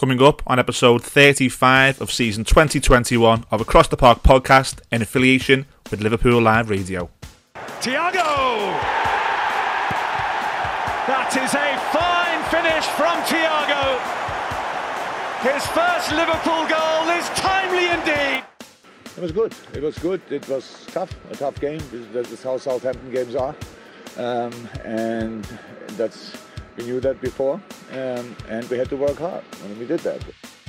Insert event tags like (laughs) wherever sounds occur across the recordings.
Coming up on episode 35 of season 2021 of Across the Park podcast in affiliation with Liverpool Live Radio. Thiago! That is a fine finish from Thiago. His first Liverpool goal is timely indeed. It was good. It was good. It was tough, a tough game. This is how Southampton games are, um, and that's we knew that before, um, and we had to work hard, and we did that.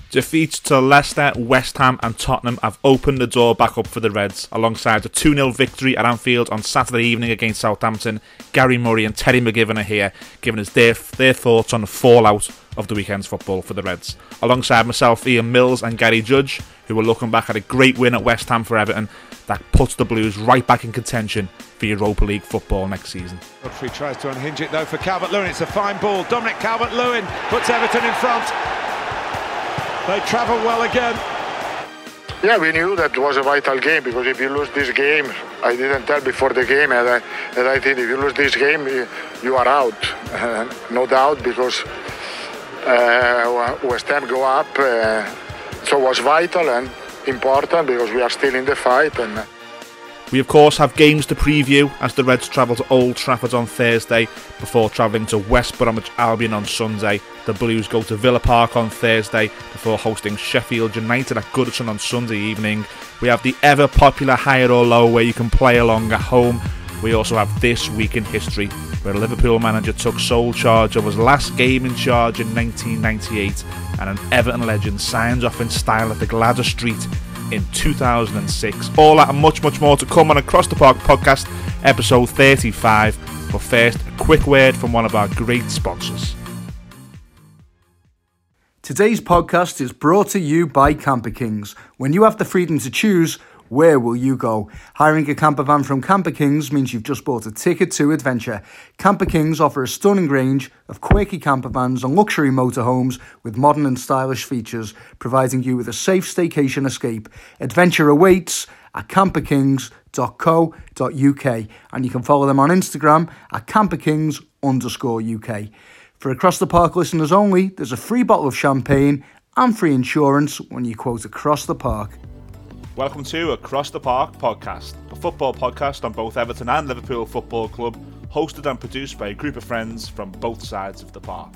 Defeats to Leicester, West Ham, and Tottenham have opened the door back up for the Reds, alongside a 2 0 victory at Anfield on Saturday evening against Southampton. Gary Murray and Terry McGivern are here, giving us their, their thoughts on the fallout of the weekend's football for the Reds. Alongside myself, Ian Mills, and Gary Judge, who are looking back at a great win at West Ham for Everton that puts the Blues right back in contention for Europa League football next season. Godfrey tries to unhinge it though for Calvert Lewin. It's a fine ball. Dominic Calvert Lewin puts Everton in front. They travel well again. Yeah, we knew that was a vital game because if you lose this game, I didn't tell before the game, and I, and I think if you lose this game, you are out, uh, (laughs) no doubt, because uh, West Ham go up. Uh, so it was vital and important because we are still in the fight. And uh, we of course have games to preview as the Reds travel to Old Trafford on Thursday before travelling to West Bromwich Albion on Sunday. The Blues go to Villa Park on Thursday before hosting Sheffield United at Goodison on Sunday evening. We have the ever popular higher or low where you can play along at home. We also have this week in history where Liverpool manager took sole charge of his last game in charge in 1998 and an Everton legend signs off in style at the Gwladys Street in 2006. All that and much, much more to come on Across the Park podcast, episode 35. But first, a quick word from one of our great sponsors. Today's podcast is brought to you by Camper Kings. When you have the freedom to choose, where will you go? Hiring a camper van from Camper Kings means you've just bought a ticket to adventure. Camper Kings offer a stunning range of quirky camper vans and luxury motorhomes with modern and stylish features, providing you with a safe staycation escape. Adventure awaits at camperkings.co.uk and you can follow them on Instagram at camperkings underscore UK. For Across the Park listeners only, there's a free bottle of champagne and free insurance when you quote Across the Park. Welcome to Across the Park podcast, a football podcast on both Everton and Liverpool Football Club, hosted and produced by a group of friends from both sides of the park.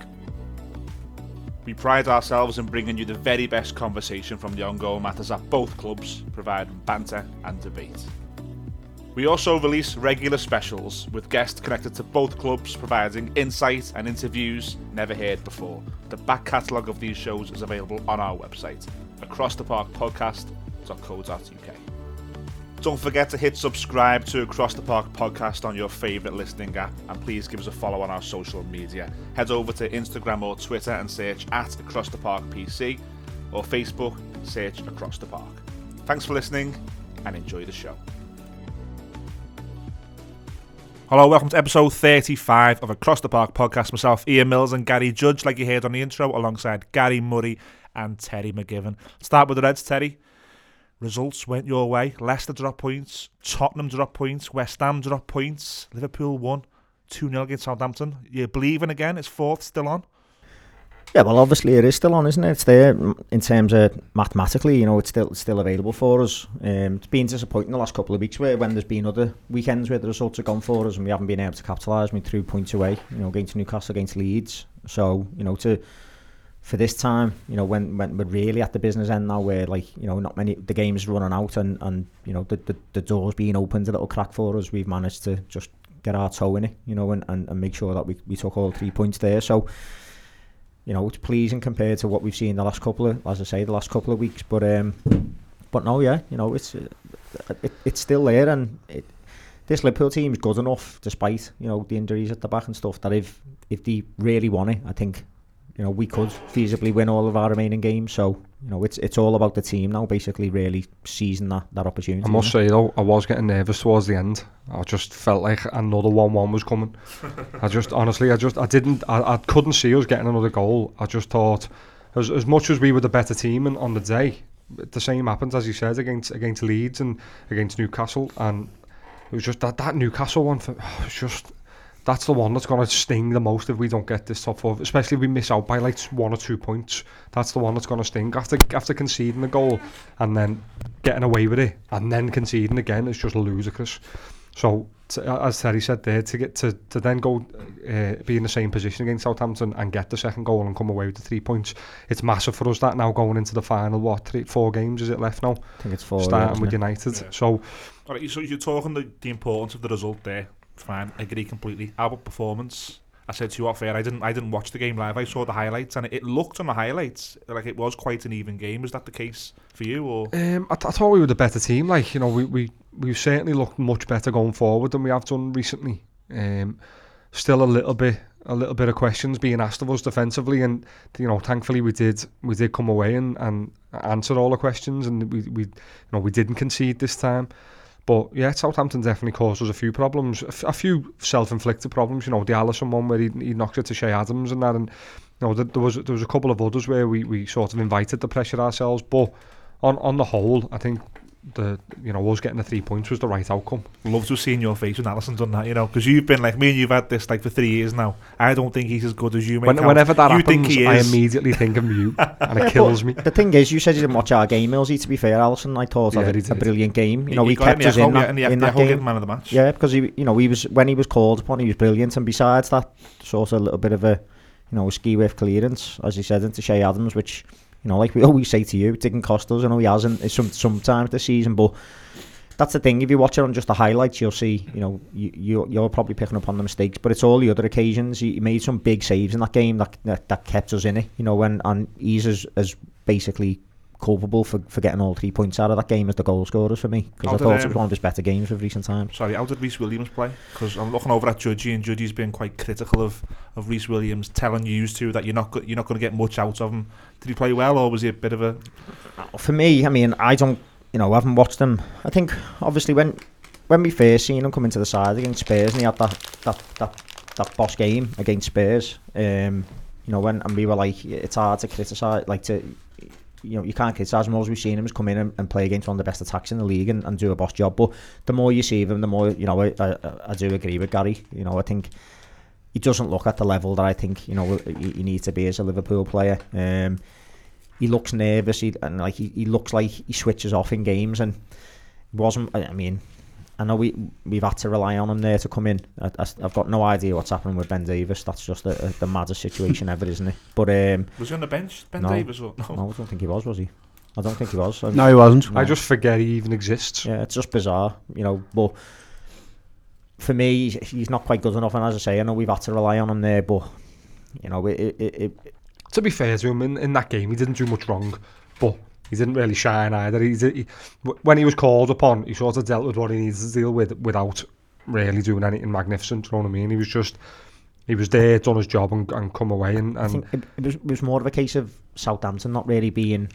We pride ourselves in bringing you the very best conversation from the ongoing matters at both clubs, providing banter and debate. We also release regular specials with guests connected to both clubs, providing insight and interviews never heard before. The back catalogue of these shows is available on our website, acrosstheparkpodcast.co.uk. Don't forget to hit subscribe to Across the Park podcast on your favourite listening app, and please give us a follow on our social media. Head over to Instagram or Twitter and search at Across the Park PC, or Facebook, search Across the Park. Thanks for listening, and enjoy the show. Hello, welcome to episode 35 of Across the Park podcast. Myself, Ian Mills, and Gary Judge, like you heard on the intro, alongside Gary Murray and Terry McGivern. Start with the Reds, Terry. results went your way. Leicester drop points, Tottenham drop points, West Ham drop points, Liverpool won 2-0 against Southampton. You're believing again, it's fourth still on. Yeah, well, obviously it is still on, isn't it? It's there in terms of mathematically, you know, it's still it's still available for us. Um, it's been disappointing the last couple of weeks where when there's been other weekends where the results have gone for us and we haven't been able to capitalise. me three points away, you know, against Newcastle, against Leeds. So, you know, to for this time, you know, when, when we're really at the business end now, where like you know, not many the game's running out and and you know the the, the doors being opened a little crack for us, we've managed to just get our toe in it, you know, and, and, and make sure that we, we took all three points there. So you know, it's pleasing compared to what we've seen the last couple of, as I say, the last couple of weeks. But um, but no, yeah, you know, it's uh, it, it's still there, and it, this Liverpool team is good enough, despite you know the injuries at the back and stuff. That if if they really want it, I think you know we could feasibly win all of our remaining games. So you know, it's it's all about the team now, basically, really seizing that, that opportunity. I must say though, I was getting nervous towards the end. I just felt like another one-one was coming. (laughs) I just honestly, I just I didn't, I, I couldn't see us getting another goal. I just thought, as as much as we were the better team and on the day, the same happened as you said against against Leeds and against Newcastle, and it was just that that Newcastle one. For, oh, (sighs) it was just that's the one that's going to sting the most if we don't get this top four, especially if we miss out by like one or two points. That's the one that's going to sting after after conceding the goal and then getting away with it and then conceding again is just ludicrous. So to, as Terry said there, to get to, to then go uh, be in the same position against Southampton and get the second goal and come away with the three points, it's massive for us. That now going into the final, what three, four games is it left now? I think it's four. Starting yeah, with it? United. Yeah. So All right, so you're talking the, the importance of the result there. Fine, I agree completely. About performance? I said to you off air, I didn't I didn't watch the game live. I saw the highlights, and it, it looked on the highlights like it was quite an even game. Was that the case for you, or Um, I, th- I thought we were the better team. Like you know, we we we've certainly looked much better going forward than we have done recently. Um, still a little bit a little bit of questions being asked of us defensively, and you know, thankfully we did we did come away and, and answer all the questions, and we we you know we didn't concede this time. But yeah, Southampton definitely caused us a few problems, a, f- a few self-inflicted problems. You know, the Allison one where he, he knocked it to Shea Adams and that, and you know, there, there was there was a couple of others where we we sort of invited the pressure ourselves. But on on the whole, I think the you know was getting the three points was the right outcome. love to see seen your face when Alisson done that? You know, because you've been like me and you've had this like for three years now. I don't think he's as good as you make When, whenever that you happens, think he I immediately think of you, and Yeah, it (laughs) kills me. The thing is, you said you didn't watch our game, Millsy. To be fair, Alisson, I thought Yeah, had he a, a brilliant game. You know, he, he, kept us in yeah, that, and the, in that game. man of the match. Yeah, because he, you know, he was when he was called upon, he was brilliant, and besides that, sort of a little bit of a, you know, a ski whiff clearance, as he said, into Che Adams, which, you know, like we (laughs) always say to you, it didn't cost us. I know he hasn't some sometimes this season, but that's the thing. If you watch it on just the highlights, you'll see, you know, you, you you're probably picking up on the mistakes, but it's all the other occasions. He, he made some big saves in that game that that, that kept us in it. You know, when and he's as, as basically culpable for, for getting all three points out of that game as the goal scorers for me because I thought it um, was one of his better games of recent times. Sorry, how did Rhys Williams play? Because I'm looking over at Judgy, and Judgy's been quite critical of, of Rhys Williams, telling you two that you're not go- you're not going to get much out of him. Did he play well, or was he a bit of a? For me, I mean, I don't, you know, I haven't watched him. I think obviously when when we first seen him come into the side against Spurs, and he had that that that, that boss game against Spurs, um, you know, when and we were like, it's hard to criticise, like to. You know, you can't criticise him. All we've seen him is come in and, and play against one of the best attacks in the league and, and do a boss job. But the more you see him, the more you know. I, I, I do agree with Gary. You know, I think he doesn't look at the level that I think you know he, he needs to be as a Liverpool player. Um, he looks nervous he, and like he, he looks like he switches off in games and wasn't I mean I know we we've had to rely on him there to come in I, I, have got no idea what's happening with Ben Davies that's just a, a, the maddest situation ever isn't it but um, Was he on the bench, Ben No. Davies? Or, no. no I don't think he was was he I don't think he was I- No, he wasn't. I just forget he even exists. yeah it's just bizarre you know but for me he's- he's not quite good enough and as I say I know we've had to rely on him there but you know it, it, it, it To be fair to him, in, in that game, he didn't do much wrong, but he didn't really shine either. He, he, when he was called upon, he sort of dealt with what he needed to deal with without really doing anything magnificent. You know what I mean? He was just, he was there, done his job, and, and come away. And, I and think it, it, was, it was more of a case of Southampton not really being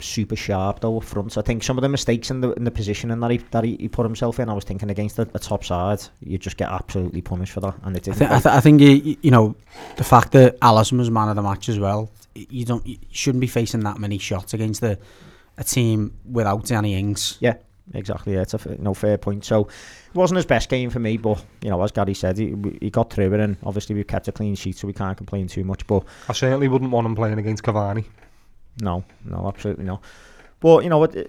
super sharp though up front. I think some of the mistakes in the in the positioning that he that he, he put himself in, I was thinking against a, a top side, you just get absolutely punished for that, and it I, didn't. th- I, th- I think you, you know the fact that Alisson was man of the match as well. Y- You don't you shouldn't be facing that many shots against a, a team without Danny Ings. yeah, exactly. Yeah, it's a f- no fair point. So it wasn't his best game for me, but you know, as Gary said, he, he got through it, and obviously we've kept a clean sheet, so we can't complain too much. But I certainly wouldn't want him playing against Cavani. No, no, absolutely no. But you know what, eh,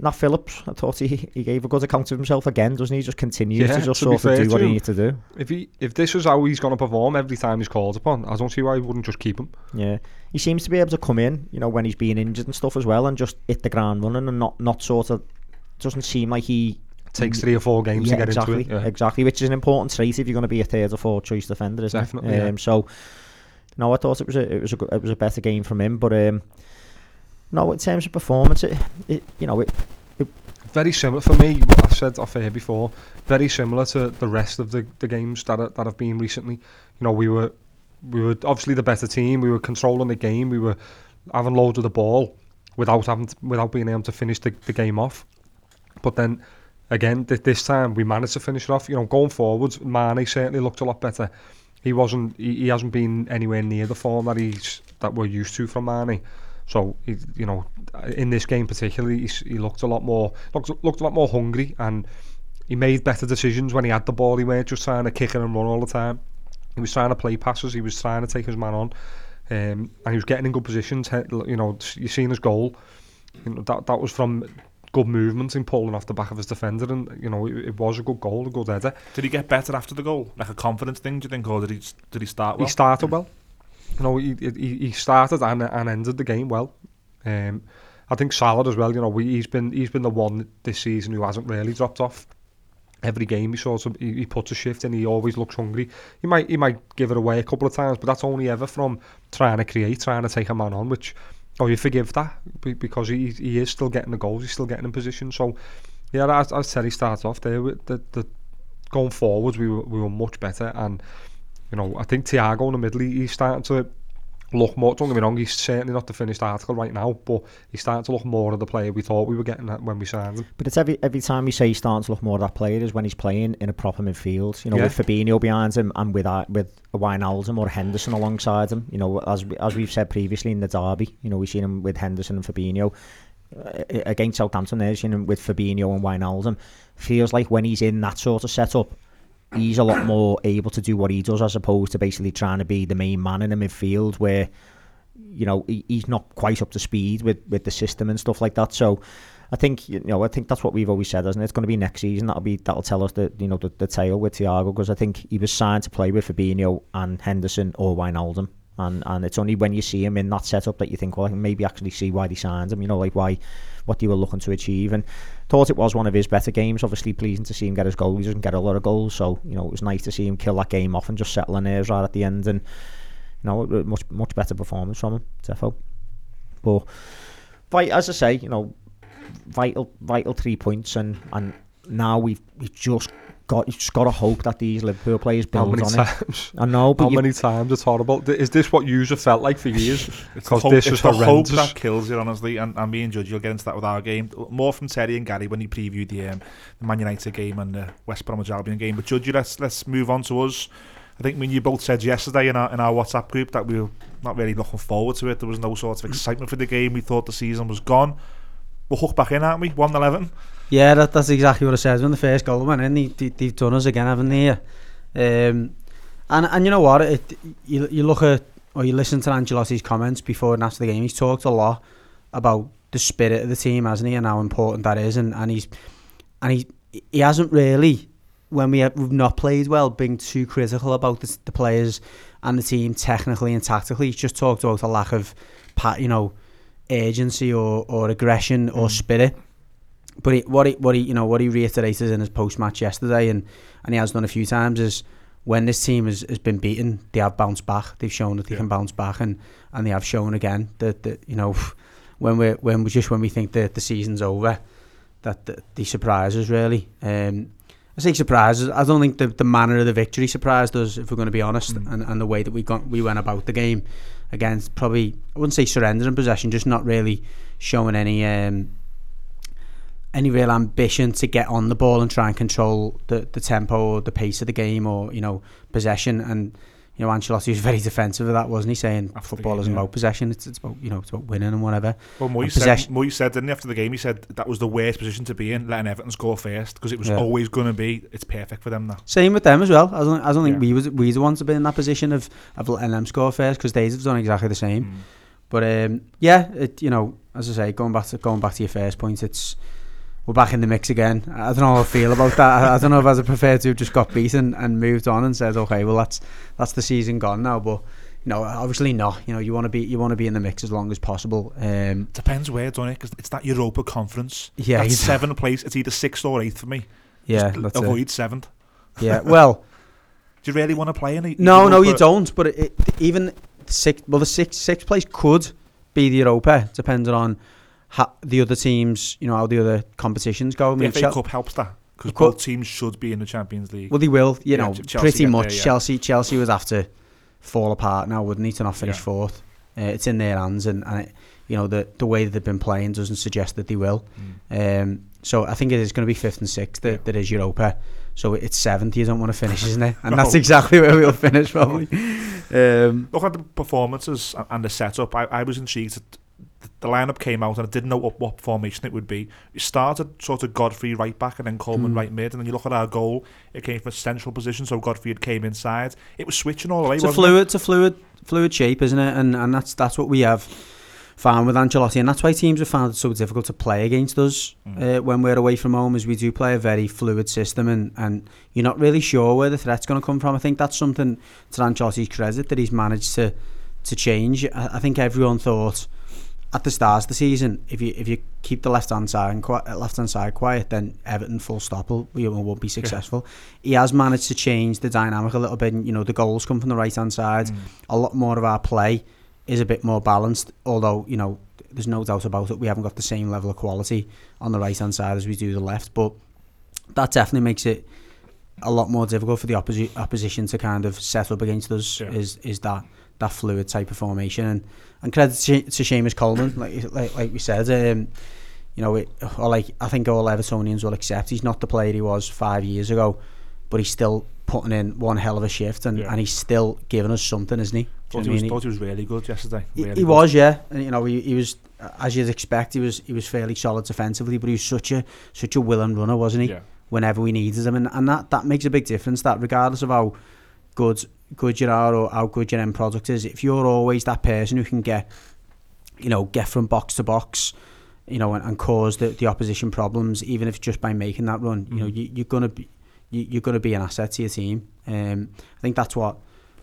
Nat Phillips, I thought he, he gave a good account of himself again, doesn't he? Just continues Yeah, to just to sort of do what he needs to do. If he, if this is how he's going to perform every time he's called upon, I don't see why he wouldn't just keep him. Yeah, he seems to be able to come in, you know, when he's being injured and stuff as well, and just hit the ground running and not not sort of doesn't seem like he takes three or four games yeah, to get exactly, into it. Yeah. exactly, which is an important trait if you're going to be a third or fourth choice defender, isn't Definitely, it? yeah. Um, so, no, I thought it was a it was a it was a better game from him, but um, no, in terms of performance, it, it you know it very similar for me. What I've said off air before, very similar to the rest of the, the games that are, that have been recently. You know, we were we were obviously the better team. We were controlling the game. We were having loads of the ball without having to, without being able to finish the, the game off. But then again, th- this time we managed to finish it off. You know, going forwards, Mane certainly looked a lot better. He wasn't. He, he hasn't been anywhere near the form that he's that we're used to from Mane. So he, you know, in this game particularly, he's, he looked a lot more looked, looked a lot more hungry, and he made better decisions when he had the ball. He weren't just trying to kick it and run all the time. He was trying to play passes. He was trying to take his man on, um, and he was getting in good positions. You know, you seen his goal. You know that that was from good movement in pulling off the back of his defender, and you know it, it, was a good goal, a good header. Did he get better after the goal, like a confidence thing? Do you think, or did he did he start well? He started well. You know, he he, he started and and ended the game well. Um, I think Salah as well. You know, we, he's been he's been the one this season who hasn't really dropped off every game he sort of he, he puts a shift in. He always looks hungry. He might he might give it away a couple of times, but that's only ever from trying to create, trying to take a man on, which oh you forgive that because he he is still getting the goals, he's still getting in position. So yeah, as, as Terry starts off there, the, the going forwards we were, we were much better, and you know I think Thiago in the middle he, he's starting to look more. Don't get me wrong, he's certainly not the finished article right now, but he's starting to look more of the player we thought we were getting when we signed him. But it's every every time you say he's starting to look more of that player is when he's playing in a proper midfield. You know, yeah. with Fabinho behind him and with uh, with Wijnaldum or Henderson alongside him. You know, as we, as we've said previously in the derby, you know, we've seen him with Henderson and Fabinho. Uh, against Southampton, there's seen him with Fabinho and Wijnaldum. Feels like when he's in that sort of setup, he's a lot more able to do what he does as opposed to basically trying to be the main man in the midfield where you know he, he's not quite up to speed with with the system and stuff like that. So I think you know I think that's what we've always said isn't it? It's going to be next season. That'll be that'll tell us the you know the, the tale with Thiago because I think he was signed to play with Fabinho and Henderson or Wijnaldum. And and it's only when you see him in that setup that you think well I can maybe actually see why they signed him you know like why what they were looking to achieve and thought it was one of his better games. Obviously, pleasing to see him get his goal. He doesn't get a lot of goals, so you know it was nice to see him kill that game off and just settle in nerves right at the end. And you know, much much better performance from him, defo. But, as I say, you know, vital vital three points, and and now we've we've just got you just got to hope that these Liverpool players build How many on times? it. I know, but How many times it's horrible? Is this what you have felt like for years? (laughs) Because this is the hope that kills you, honestly. And, and me and Judge, you'll get into that with our game. More from Terry and Gary when he previewed the, um, the Man United game and the West Bromwich Albion game. But Judge, let's let's move on to us. I think me and you both said yesterday in our in our WhatsApp group that we were not really looking forward to it. There was no sort of excitement for the game. We thought the season was gone. We're hooked back in, aren't we? 1 11. Yeah, that, that's exactly what I said when the first goal went in. They, they, have done us again, haven't they? Um, and and you know what? It, you, you look at or you listen to Ancelotti's comments before and after the game. He's talked a lot about the spirit of the team, hasn't he, and how important that is. And, and he's and he he hasn't really, when we have, we've not played well, been too critical about the, the players and the team technically and tactically. He's just talked about a lack of, you know, urgency or, or aggression or mm. spirit. But he, what he what he you know what he reiterated in his post match yesterday, and and he has done a few times is when this team has, has been beaten, they have bounced back. They've shown that they yeah. can bounce back, and, and they have shown again that, that you know when we when we just when we think that the season's over, that, that they surprise us really. Um, I say surprises. I don't think the, the manner of the victory surprised us, if we're going to be honest, mm. and, and the way that we got we went about the game against probably I wouldn't say surrendering possession, just not really showing any um, any real ambition to get on the ball and try and control the, the tempo or the pace of the game or you know possession and you know Ancelotti was (laughs) very defensive of that wasn't he saying after football game, isn't yeah. about possession it's, it's about you know it's about winning and whatever well Moyes said, Moyes said didn't he after the game he said that was the worst position to be in letting Everton score first because it was yeah. always going to be it's perfect for them now same with them as well I don't, I don't think yeah. we was we the ones to be in that position of, of letting them score first because they've done exactly the same mm. but um, yeah it, you know as I say going back to going back to your first point it's we're back in the mix again. I don't know how I feel about that. I, don't know if as I prefer to have just got beaten and moved on and said, okay, well that's that's the season gone now. But you know, obviously not. You know, you want to be you want to be in the mix as long as possible. Um, Depends where, don't it? Because it's that Europa Conference. Yeah, that's seventh place. It's either sixth or eighth for me. Yeah, Just avoid it. seventh. Yeah, (laughs) well, do you really want to play in it? No, no, you don't. But it, it, even sixth, well, the sixth sixth place could be the Europa, depending on ha- the other teams, you know, how the other competitions go. I mean, the FA Cup helps that because both teams should be in the Champions League. Well, they will. You yeah, know, Chelsea pretty much. There, yeah. Chelsea, Chelsea would have to fall apart now, wouldn't he, to not finish yeah. fourth? Uh, it's in their hands, and, and it, you know the the way that they've been playing doesn't suggest that they will. Mm. Um, so I think it is going to be fifth and sixth. That, that is Europa. So it's seventh. You don't want to finish, isn't it? (laughs) And no. that's exactly where we'll finish probably. (laughs) Um, Look at the performances and the setup. I, I was intrigued the lineup came out and I didn't know what, what formation it would be. It started sort of Godfrey right back and then Coleman Mm. right mid, and then you look at our goal, it came from a central position, so Godfrey had came inside. It was switching all the way. It's a fluid, it's a fluid, fluid shape, isn't it? And and that's that's what we have found with Ancelotti, and that's why teams have found it so difficult to play against us Mm. uh, when we're away from home, as we do play a very fluid system, and and you're not really sure where the threat's going to come from. I think that's something to Ancelotti's credit that he's managed to to change. I, I think everyone thought. At the start of the season, if you if you keep the left hand side and qui- left hand side quiet, then Everton full stop will won't be successful. He has managed to change the dynamic a little bit. And, you know, the goals come from the right hand side. Mm. A lot more of our play is a bit more balanced. Although you know, there's no doubt about it. We haven't got the same level of quality on the right hand side as we do the left. But that definitely makes it a lot more difficult for the opposi- opposition to kind of set up against us. Yeah. Is is that that fluid type of formation and and credit to, to Seamus Coleman, like like like we said. Um, you know, it, or like I think all Evertonians will accept he's not the player he was five years ago, but he's still putting in one hell of a shift and, Yeah. and he's still giving us something, isn't he? Thought he, was, thought he was really good yesterday. He, he good. was, yeah. And, you know, he, he was, as you'd expect, he was he was fairly solid defensively, but he was such a such a willing runner, wasn't he? Yeah. Whenever we needed him, and, and that that makes a big difference. That regardless of how good good you are or how good your end product is, if you're always that person who can get, you know, get from box to box, you know, and, and cause the, the opposition problems, even if just by making that run, you know, Mhm. you, you're gonna be you, you're gonna be an asset to your team. Um, I think that's what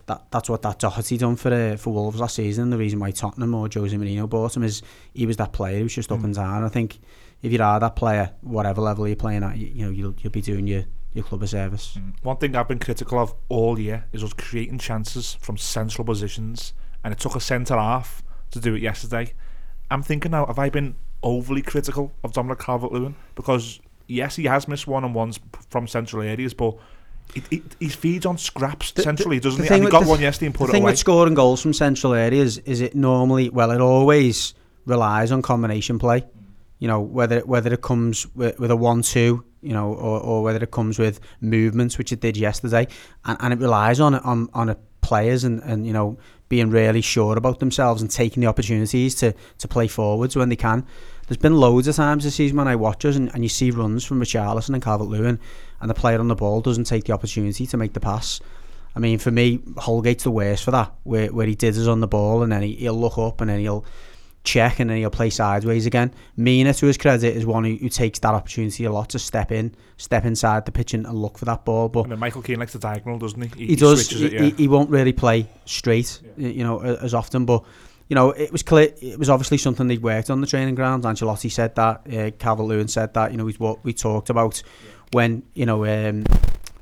that that's what that Doherty done for uh, for Wolves last season. The reason why Tottenham or Jose Mourinho bought him is he was that player who was just up Mm. and down. I think if you are that player, whatever level you're playing at, you, you know you'll you'll be doing your your club a service. Mm. One thing I've been critical of all year is us creating chances from central positions, and it took a centre half to do it yesterday. I'm thinking now, have I been overly critical of Dominic Calvert-Lewin? Because yes, he has missed one-on-ones from central areas, but it, it, he feeds on scraps The- centrally, doesn't the he? And he got the- one yesterday and put the it thing with scoring goals from central areas is it normally well it always relies on combination play you know whether whether it comes with, with a one-two you know or, or whether it comes with movements which it did yesterday and, and it relies on on on a players and, and you know being really sure about themselves and taking the opportunities to to play forwards when they can. There's been loads of times this season when I watch us and, and you see runs from Richarlison and Calvert-Lewin and the player on the ball doesn't take the opportunity to make the pass. I mean, for me, Holgate's the worst for that, where where he dithers on the ball and then he, he'll look up and then he'll check and then he'll play sideways again. Mina, to his credit, is one who, who takes that opportunity a lot to step in, step inside the pitch and, and look for that ball. But and then Michael Keane likes the diagonal, doesn't he? he, does. He, it, yeah. he, he won't really play straight, y- you know, as often. But you know, it was clear. It was obviously something they'd worked on the training ground. Ancelotti said that. Uh, Calvert-Lewin said that. You know, is what we talked about when you know um,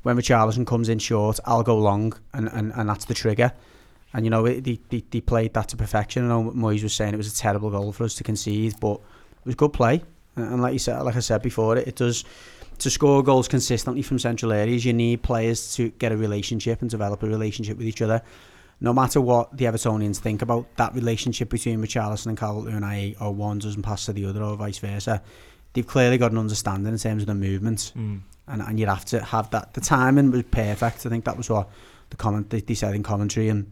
when Richarlison comes in short, I'll go long, and, and, and that's the trigger. And you know, it, they, they, they played that to perfection. I know Moyes was saying it was a terrible goal for us to concede, but it was good play. And, like you said, like I said before, it, it does to score goals consistently from central areas. You need players to get a relationship and develop a relationship with each other. No matter what the Evertonians think about that relationship between Richarlison and Calvert-Lewin, i.e., or one doesn't pass to the other, or vice versa, they've clearly got an understanding in terms of the movements Mm. and, and you'd have to have that. The timing was perfect. I think that was what the comment they, they said in commentary, and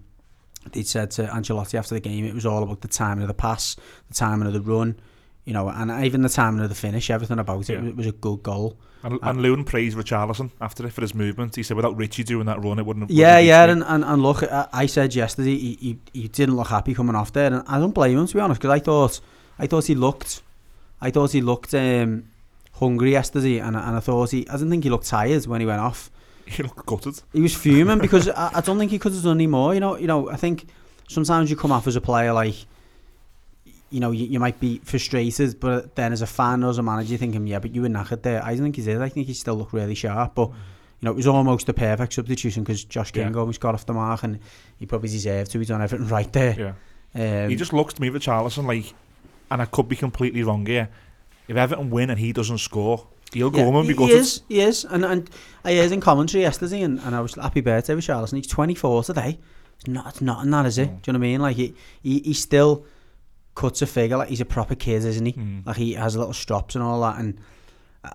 they said to Ancelotti after the game, it was all about the timing of the pass, the timing of the run, you know, and even the timing of the finish. Everything about it, Yeah. it was a good goal. And, Uh, and Lewin praised Richarlison after it for his movement. He said, without Richie doing that run, it wouldn't have. Yeah, yeah, and, and, and look, I, I said yesterday he, he, he didn't look happy coming off there, and I don't blame him to be honest, because I thought I thought he looked, I thought he looked um, hungry yesterday, and, and I thought he, I didn't think he looked tired when he went off. (laughs) he looked gutted. He was fuming because I, I don't think he could have done any more. You know, you know. I think sometimes you come off as a player like, you know, you, you might be frustrated, but then as a fan or as a manager, you're thinking, yeah, but you were knackered there. I don't think he did. I think he still looked really sharp, but. You know, it was almost a perfect substitution because Josh Yeah. King almost got off the mark and he probably deserved to. He done everything right there. Yeah. Um, he just looks to me, Richarlison, like, and I could be completely wrong here. If Everton win and he doesn't score, and be he, he is, he is. And, and I heard in commentary yesterday, and, and I was happy birthday Richarlison, and He's 24 today. It's not, it's not in that, is it? No. Do you know what I mean? Like, he, he, he still cuts a figure. Like, he's a proper kid, isn't he? Mm. Like, he has little strops and all that. And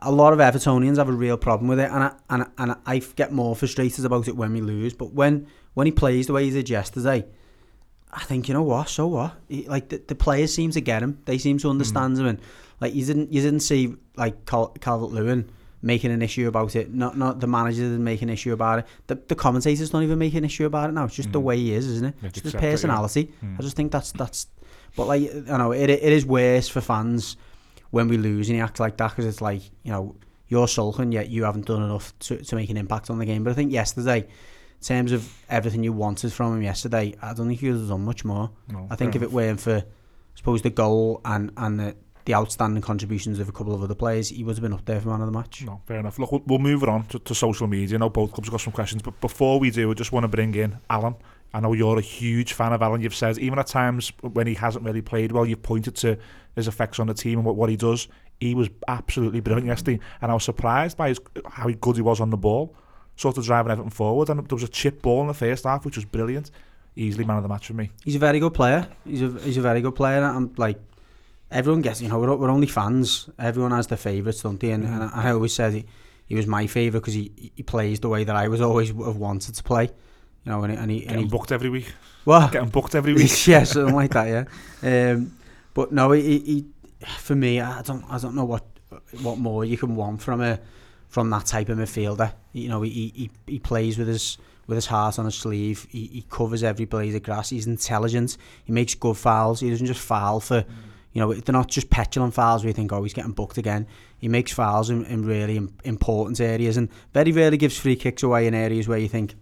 a lot of Evertonians have a real problem with it. And I, and, and I get more frustrated about it when we lose. But when, when he plays the way he did yesterday, I think you know what. So what? He, like the, the players seem to get him. They seem to understand him, and like you didn't you didn't see like Cal- Calvert Lewin making an issue about it. Not not the manager didn't make an issue about it. The the commentators don't even make an issue about it now. It's just the way he is, isn't it? It's just his yeah. personality. Mm. I just think that's that's. But like you know, it it is worse for fans when we lose and he acts like that because it's like you know you're sulking yet you haven't done enough to to make an impact on the game. But I think yesterday. In terms of everything you wanted from him yesterday, I don't think he would have done much more. No, I think if it weren't for, I suppose, the goal and and the, the outstanding contributions of a couple of other players, he would have been up there for man of the match. No, fair enough. Look, we'll, we'll move it on to, to social media. I know both clubs have got some questions, but before we do, I just want to bring in Allan. I know you're a huge fan of Allan. You've said even at times when he hasn't really played well, you've pointed to his effects on the team and what, what he does. He was absolutely brilliant yesterday, and I was surprised by his, how good he was on the ball, sort of driving everything forward. And there was a chip ball in the first half, which was brilliant. Easily man of the match for me. He's a very good player. He's a he's a very good player. I'm like everyone gets you know we're, we're only fans. Everyone has their favourites, don't they? And, and I, I always said he, he was my favourite because he he plays the way that I was always have wanted to play. You know, and, he- and he and Getting he booked every week. what Getting booked every week. (laughs) yeah, something like that. (laughs) Yeah. Um, but no, he, he for me, I don't I don't know what what more you can want from a from that type of midfielder. You know, he he, he plays with his with his heart on his sleeve. He, he covers every blade of grass. He's intelligent. He makes good fouls. He doesn't just foul for. You know, they're not just petulant fouls where you think, oh, he's getting booked again. He makes fouls in, in really important areas and very rarely gives free kicks away in areas where you think,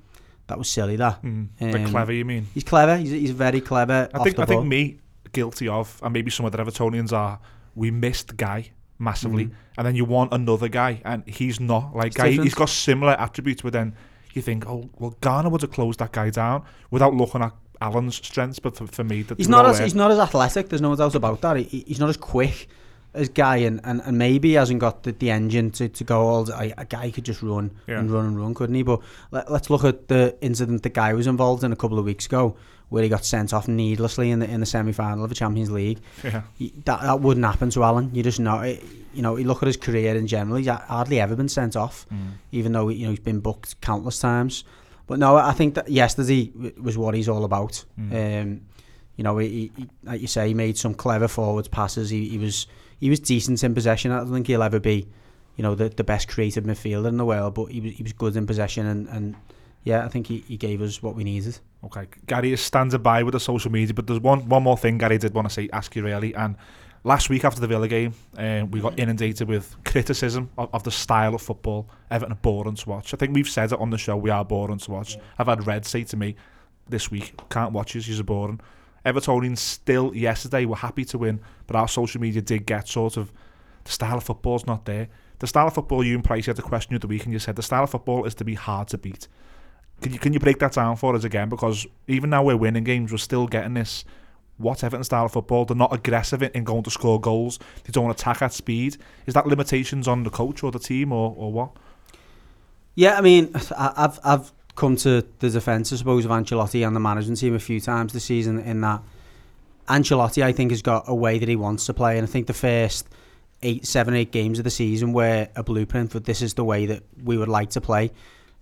that was silly, that. Mm. like Um, clever, you mean? He's clever. He's, he's very clever. I think I think me guilty of, and maybe some other Evertonians are. We missed Gueye massively, Mhm. and then you want another guy, and he's not like It's Gueye. different. He's got similar attributes, but then you think, oh, well, Gana would have closed that guy down without looking at Allan's strengths. But for, for me, that He's not as he's not as athletic. There's no doubt about that. He, he's not as quick as Gueye, and, and, and maybe he hasn't got the, the engine to, to go all. A, a guy could just run Yeah. and run and run, couldn't he? But let, let's look at the incident the Gueye was involved in a couple of weeks ago, where he got sent off needlessly in the in the semi final of the Champions League. Yeah. He- that that wouldn't happen to Allan. You just know. It, you know, you look at his career in general. He's hardly ever been sent off, Mm. even though you know he's been booked countless times. But no, I think that yesterday was what he's all about. Mm. Um, you know, he, he, like you say, he made some clever forwards passes. He, he was he was decent in possession. I don't think he'll ever be, you know, the, the best creative midfielder in the world, but he was he was good in possession and, and yeah, I think he, he gave us what we needed. Okay, Gary is standing by with the social media, but there's one one more thing Gary did want to say, ask you really. And last week after the Villa game, um, we got inundated with criticism of, of the style of football. Everton are boring to watch. I think we've said it on the show. We are boring to watch. I've had Red say to me this week, "Can't watch you. You're boring." Evertonians still yesterday were happy to win, but our social media did get sort of the style of football's not there. The style of football you and Price had the question of the week, and you said the style of football is to be hard to beat. Can you can you break that down for us again? Because even now we're winning games, we're still getting this. What Everton style of football? They're not aggressive in, in going to score goals. They don't attack at speed. Is that limitations on the coach or the team or, or what? Yeah, I mean, I've I've come to the defence, I suppose, of Ancelotti and the management team a few times this season. In that, Ancelotti, I think, has got a way that he wants to play, and I think the first eight, seven, eight games of the season were a blueprint for this is the way that we would like to play.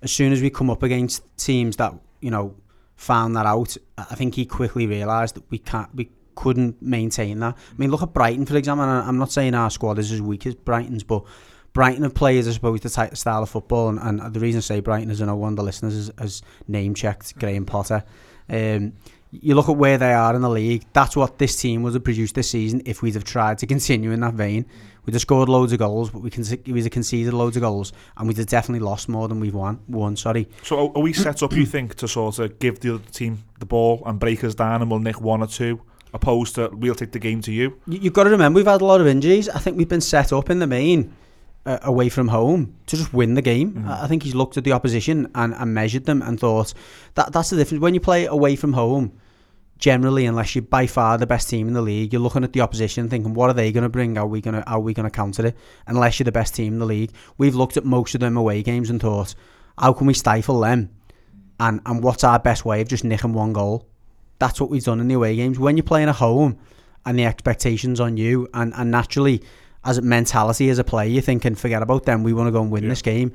As soon as we come up against teams that you know found that out, I think he quickly realised that we can't, we couldn't maintain that. I mean, look at Brighton for example. I'm not saying our squad is as weak as Brighton's, but Brighton have players, I suppose, the type of style of football, and, and the reason I say Brighton is I know one of the listeners has, has name checked Graham Potter. Um, you look at where they are in the league. That's what this team would have produced this season if we'd have tried to continue in that vein. We'd have scored loads of goals, but we can we'd have conceded loads of goals, and we'd have definitely lost more than we've won. Won, sorry. So are, we set up, you think, to sort of give the other team the ball and break us down and we'll nick one or two, opposed to we'll take the game to? You, you've got to remember we've had a lot of injuries. I think we've been set up in the main uh, away from home to just win the game. I I think he's looked at the opposition and, and measured them and thought that that's the difference when you play away from home. Generally, unless you're by far the best team in the league, you're looking at the opposition thinking, what are they going to bring? Are we going to are we going to counter it? Unless you're the best team in the league, we've looked at most of them away games and thought, how can we stifle them? And and what's our best way of just nicking one goal? That's what we've done in the away games. When you're playing at home, and the expectations on you and, and naturally as a mentality as a player you're thinking forget about them we want to go and win Yeah. this game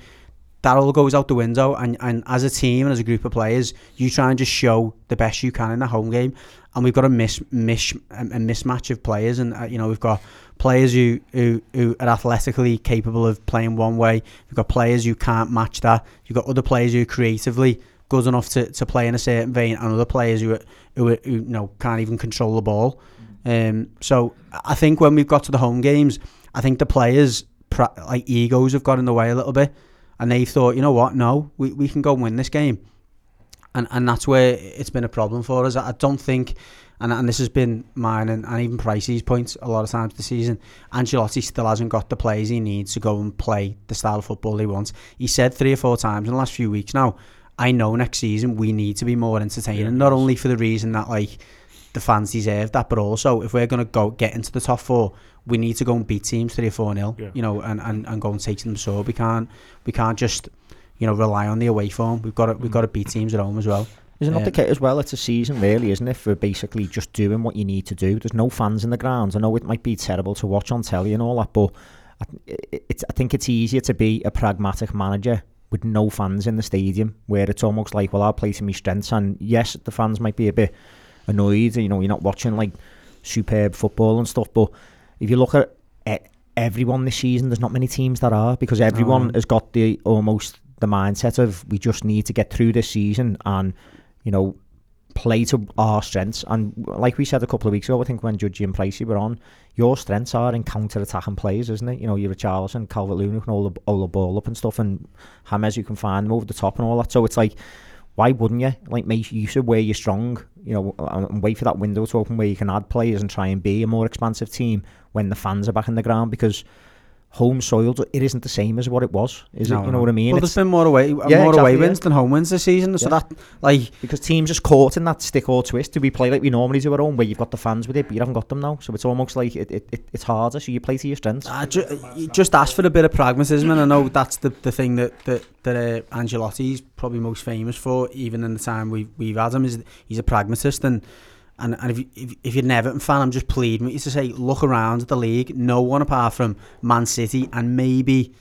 that all goes out the window. And, and as a team and as a group of players, you try and just show the best you can in the home game. And we've got a miss, miss a mismatch of players, and uh, you know we've got players who, who who are athletically capable of playing one way. We've got players who can't match that. You've got other players who are creatively good enough to, to play in a certain vein, and other players who, are, who, are, who you know can't even control the ball. Um, so I think when we've got to the home games, I think the players like egos have got in the way a little bit, and they thought, you know what, no, we, we can go and win this game, and and that's where it's been a problem for us. I don't think, and and this has been mine and, and even Pricey's points a lot of times this season. Ancelotti still hasn't got the players he needs to go and play the style of football he wants. He said three or four times in the last few weeks now. I know next season we need to be more entertaining, yeah, not only for the reason that like the fans deserve that, but also if we're going to go get into the top four, we need to go and beat teams three or four nil, yeah. you know, and, and, and go and take them. So we can't we can't just you know rely on the away form. We've got to, we've mm. got to beat teams at home as well. Is it not the case as well? It's a season, really, isn't it? For basically just doing what you need to do. There's no fans in the grounds. I know it might be terrible to watch on telly and all that, but I, it's, I think it's easier to be a pragmatic manager with no fans in the stadium, where it's almost like, well, I'll play to my strengths. And yes, the fans might be a bit annoyed. You know, you're not watching like superb football and stuff, but if you look at, everyone this season, there's not many teams that are because everyone oh. has got the almost the mindset of we just need to get through this season and you know play to our strengths. And like we said a couple of weeks ago, I think when Judgy and Pricey were on, your strengths are in counter attacking plays, isn't it? You know, you're Richarlison, Calvert Lewin who can hold the, hold the ball up and stuff, and James you can find them over the top and all that. So it's like why wouldn't you? Like make use of where you're strong, you know, and wait for that window to open where you can add players and try and be a more expansive team when the fans are back in the ground because home soil, it isn't the same as what it was, is no, it? You know what I mean? Well, it's, there's been more away, yeah, more exactly, away wins yeah. than home wins this season. So yeah. that, like, because teams just caught in that stick or twist. Do we play like we normally do at home, where you've got the fans with it, but you haven't got them now? So it's almost like it, it, it it's harder. So you play to your strengths. Uh, ju- just ask for a bit of pragmatism, and I know that's the, the thing that that that uh, Ancelotti's probably most famous for, even in the time we've we've had him, is he's a pragmatist and. And, and if, you, if, if you're an Everton fan, I'm just pleading with you to say, look around the league. No one apart from Man City and maybe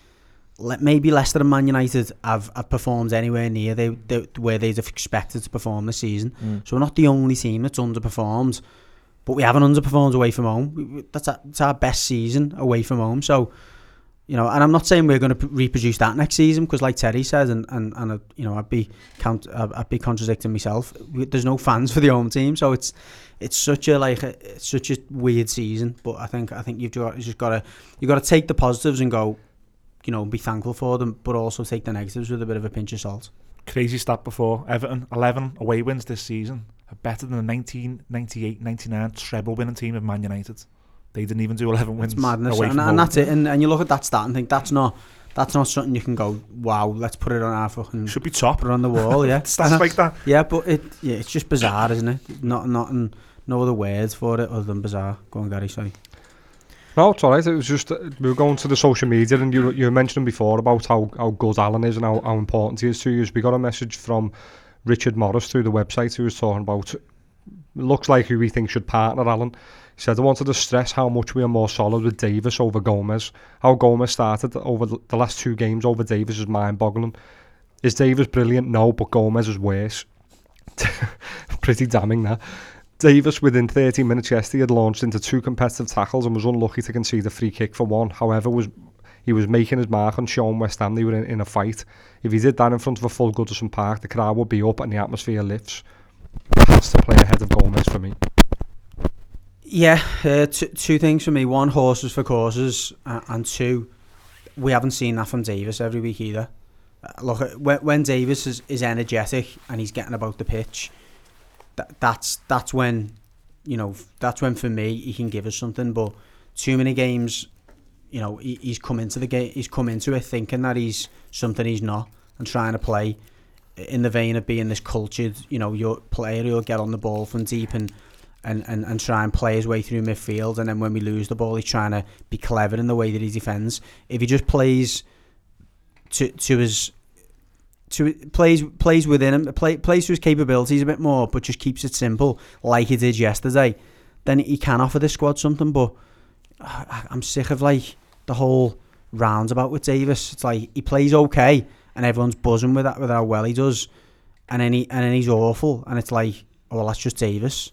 maybe Leicester and Man United have, have performed anywhere near they, they, where they'd have expected to perform this season. Mm. So we're not the only team that's underperformed, but we haven't underperformed away from home. That's our, that's our best season away from home. So you know, and I'm not saying we're going to reproduce that next season because, like Terry says, and and, and uh, you know, I'd be count, I'd be contradicting myself. There's no fans (laughs) for the home team, so it's it's such a like a, it's such a weird season. But I think I think you've got you just got to you got to take the positives and go, you know, be thankful for them, but also take the negatives with a bit of a pinch of salt. Crazy stat before Everton 11 away wins this season are better than the 1998-99 treble winning team of Man United. They didn't even do 11 wins. It's madness, and, and that's it. And, and you look at that stat and think that's not that's not something you can go, wow, let's put it on our fucking. Should be top. Put on the wall, yeah. (laughs) Stats like that. Yeah, but it yeah, it's just bizarre, isn't it? Not nothing, no other words for it other than bizarre. Go on, Gary, sorry. No, it's alright. It was just uh, we were going to the social media, and you you mentioned before about how, how good Allan is and how, how important he is to you. We got a message from Richard Morris through the website who was talking about looks like who we think should partner Allan. Said, I wanted to stress how much we are more solid with Davies over Gomes. How Gomes started over the last two games over Davies is mind-boggling. Is Davies brilliant? No, but Gomes is worse. (laughs) Pretty damning that. Davies, within 30 minutes yesterday, had launched into two competitive tackles and was unlucky to concede a free kick for one. However, was he was making his mark on Sean West Ham. They were in, in a fight. If he did that in front of a full Goodison Park, the crowd would be up and the atmosphere lifts. Has to play ahead of Gomes for me. Yeah, uh, t- two things for me. One, horses for courses, uh, and two, we haven't seen that from Davies every week either. Uh, look, when, when Davies is, is energetic and he's getting about the pitch, that, that's that's when, you know, that's when for me he can give us something. But too many games, you know, he, he's come into the game, he's come into it thinking that he's something he's not, and trying to play in the vein of being this cultured, you know, your player who'll get on the ball from deep and and, and, and try and play his way through midfield. And then when we lose the ball, he's trying to be clever in the way that he defends. If he just plays to to his to plays plays within him, play, plays to his capabilities a bit more, but just keeps it simple like he did yesterday, then he can offer the squad something. But uh, I'm sick of like the whole roundabout with Davies. It's like he plays okay, and everyone's buzzing with that with how well he does, and then he and then he's awful, and it's like, oh well, that's just Davies.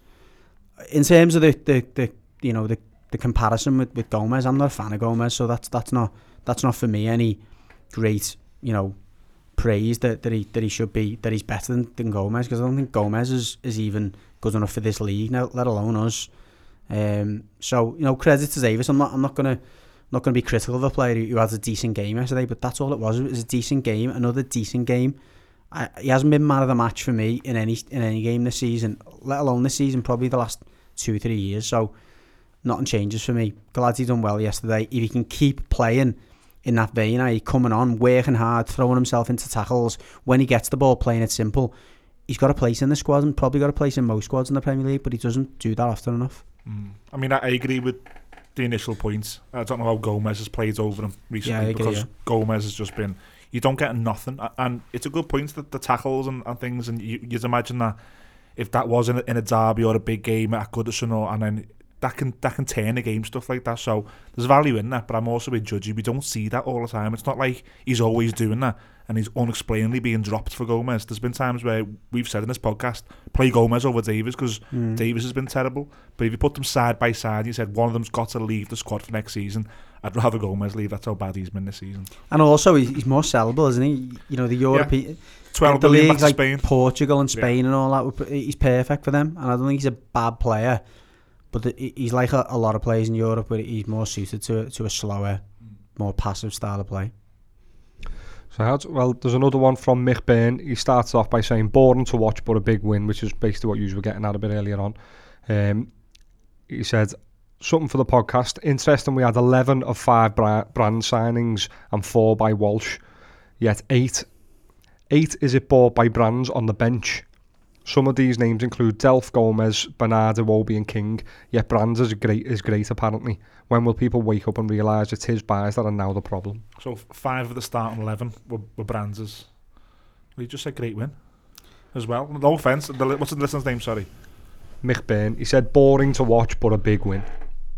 In terms of the the, the you know the the comparison with, with Gomes, I'm not a fan of Gomes, so that's that's not that's not for me any great you know praise that, that he that he should be that he's better than, than Gomes because I don't think Gomes is, is even good enough for this league now, let alone us. Um, so you know, credit to Davies. I'm not I'm not gonna not gonna be critical of a player who, who has a decent game yesterday, but that's all it was. It was a decent game, another decent game. I, he hasn't been man of the match for me in any in any game this season, let alone this season, probably the last two or three years. So nothing changes for me. Glad he done well yesterday. If he can keep playing in that vein, i.e. coming on, working hard, throwing himself into tackles, when he gets the ball, playing it simple, he's got a place in the squad and probably got a place in most squads in the Premier League, but he doesn't do that often enough. Mm. I mean, I, I agree with the initial points. I don't know how Gomes has played over him recently Yeah, agree, because yeah. Gomes has just been. You don't get nothing, and it's a good point that the tackles and, and things, and you, you'd imagine that if that was in a, in a derby or a big game at Goodison, or and then that can that can turn a game stuff like that. So there's value in that, but I'm also a judgy. We don't see that all the time. It's not like he's always doing that and he's unexplainably being dropped for Gomes. There's been times where we've said in this podcast, play Gomes over Davies because Mm. Davies has been terrible. But if you put them side by side, you said one of them's got to leave the squad for next season. I'd rather Gomes leave. That's how bad he's been this season. And also, he's, he's more sellable, isn't he? You know, the European. 12 the leagues like Spain. Portugal and Yeah. Spain and all that, he's perfect for them. And I don't think he's a bad player, but the, he's like a, a lot of players in Europe, but he's more suited to to a slower, more passive style of play. So how's, well, there's another one from Mick Byrne. He starts off by saying boring to watch but a big win, which is basically what you were getting at a bit earlier on. Um, he said something for the podcast. Interesting, we had 11 of five brand signings and four by Walsh. Yet eight, eight is it bought by brands on the bench. Some of these names include Delph Gomes, Bernardo, Iwobi and King. Yet brands is great is great apparently. When will people wake up and realise it's his buys that are now the problem? So five of the start starting 11 were, were Brands. You just said great win as well. No offence. What's the listener's name? Sorry. Mick Byrne. He said boring to watch but a big win.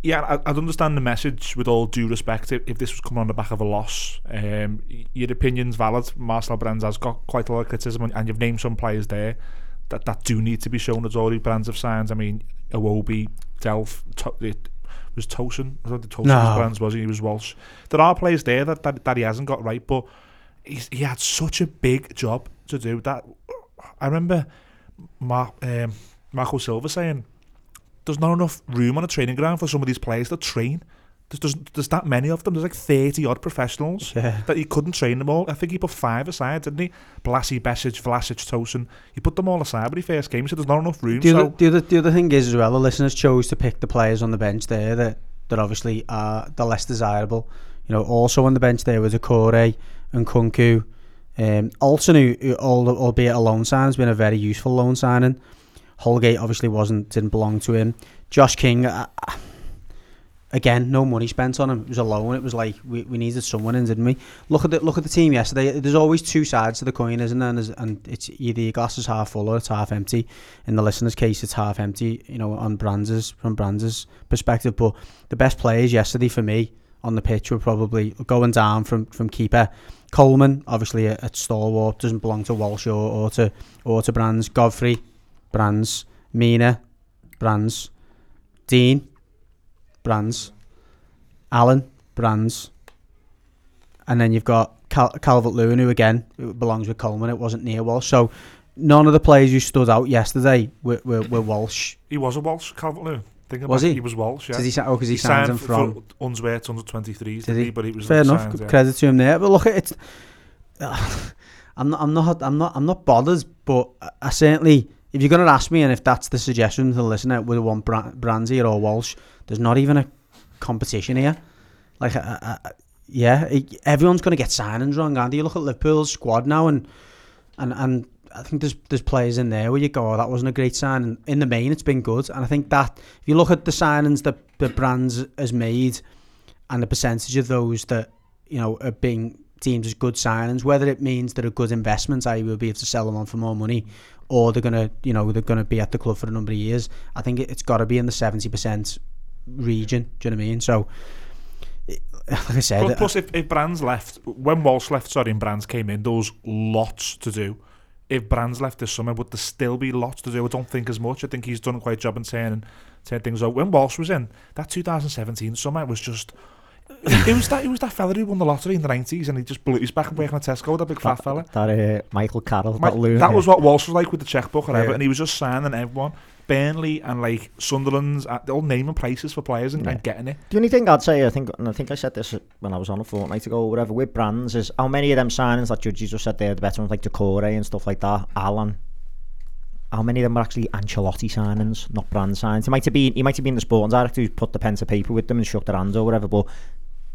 Yeah, I, I'd understand the message with all due respect if, if this was coming on the back of a loss. Um, your opinion's valid. Marcel Brands has got quite a lot of criticism, and, and you've named some players there that, that do need to be shown as already brands of signs. I mean, Iwobi, Delph, to, it was Tosin. I thought the Tosin No. was brands, was he? He was Walsh. There are players there that, that, that he hasn't got right, but he's, he had such a big job to do that. I remember Mar- um, Marco Silva saying, there's not enough room on a training ground for some of these players to train. There's, there's, there's that many of them. There's like 30 odd professionals Yeah. that he couldn't train them all. I think he put five aside, didn't he? Bolasie, Besic, Vlasic, Tosin. He put them all aside, but he first game. He said there's not enough room. The so other, the, other, the other thing is as well, the listeners chose to pick the players on the bench there that, that obviously are the less desirable. You know, also on the bench there was Akore and Nkounkou. Um, Alton, who, who albeit a loan sign, has been a very useful loan signing. Holgate obviously wasn't didn't belong to him. Josh King, uh, again, no money spent on him. It was a loan. It was like we, we needed someone in, didn't we? Look at the look at the team yesterday. There's always two sides to the coin, isn't there? And, and it's either your glass is half full or it's half empty. In the listener's case, it's half empty. You know, on Brands' from Brands' perspective. But the best players yesterday for me on the pitch were probably going down from from keeper. Coleman, obviously a, a stalwart, doesn't belong to Walsh or, or to or to Brands. Godfrey, Brands. Mina, Brands. Digne, Brands. Allan, Brands. And then you've got Cal- Calvert Lewin, who again belongs with Coleman. It wasn't near Walsh. So none of the players who stood out yesterday were, were, were Walsh. he was a Walsh, Calvert Lewin. Think Was about it, he? He was Walsh, yeah. Did he, oh, because he, signed him from. Unsworth under 23s, Did did he? he? But he was Fair enough. signed, yeah. Credit to him there. But look, it's. (sighs) I'm not. I'm not. I'm not. I'm not bothered. But I certainly, if you're going to ask me, and if that's the suggestion to the listener, whether one Bra- Brandy or Walsh, there's not even a competition here. Like, uh, uh, uh, yeah, everyone's going to get signings wrong. Andy, you look at Liverpool's squad now, and and and I think there's there's players in there where you go, oh, that wasn't a great signing. In the main, it's been good, and I think that if you look at the signings that the brands has made, and the percentage of those that you know are being deemed as good signings, whether it means they're a good investment, i.e. we'll be able to sell them on for more money, or they're gonna you know they're gonna be at the club for a number of years. I think it, it's got to be in the seventy percent region. Do you know what I mean? So eh, like I said, Plus, uh, plus if, if Brands left, when Walsh left, sorry, and Brands came in, there was lots to do. If Brands left this summer, would there still be lots to do? I don't think as much. I think he's done quite a job in turning, turning things out. When Walsh was in, that 2017 summer was just... it was that it was that fella who won the lottery in the 90s and he just blew his back and working at Tesco, that big fat fella. That uh, Michael Carroll, My- that loon. that was what Walsh was like with the checkbook whatever, Yeah. and he was just signing everyone. Burnley and like Sunderland's, uh, they're all naming prices for players and, Yeah. and getting it. The only thing I'd say, I think, and I think I said this when I was on a fortnight ago or whatever, with brands is how many of them signings that judges just said they're the better ones like Doucouré and stuff like that, Allan. How many of them were actually Ancelotti signings, not brand signings? He might have been, he might have been the sporting director who's put the pen to paper with them and shook their hands or whatever, but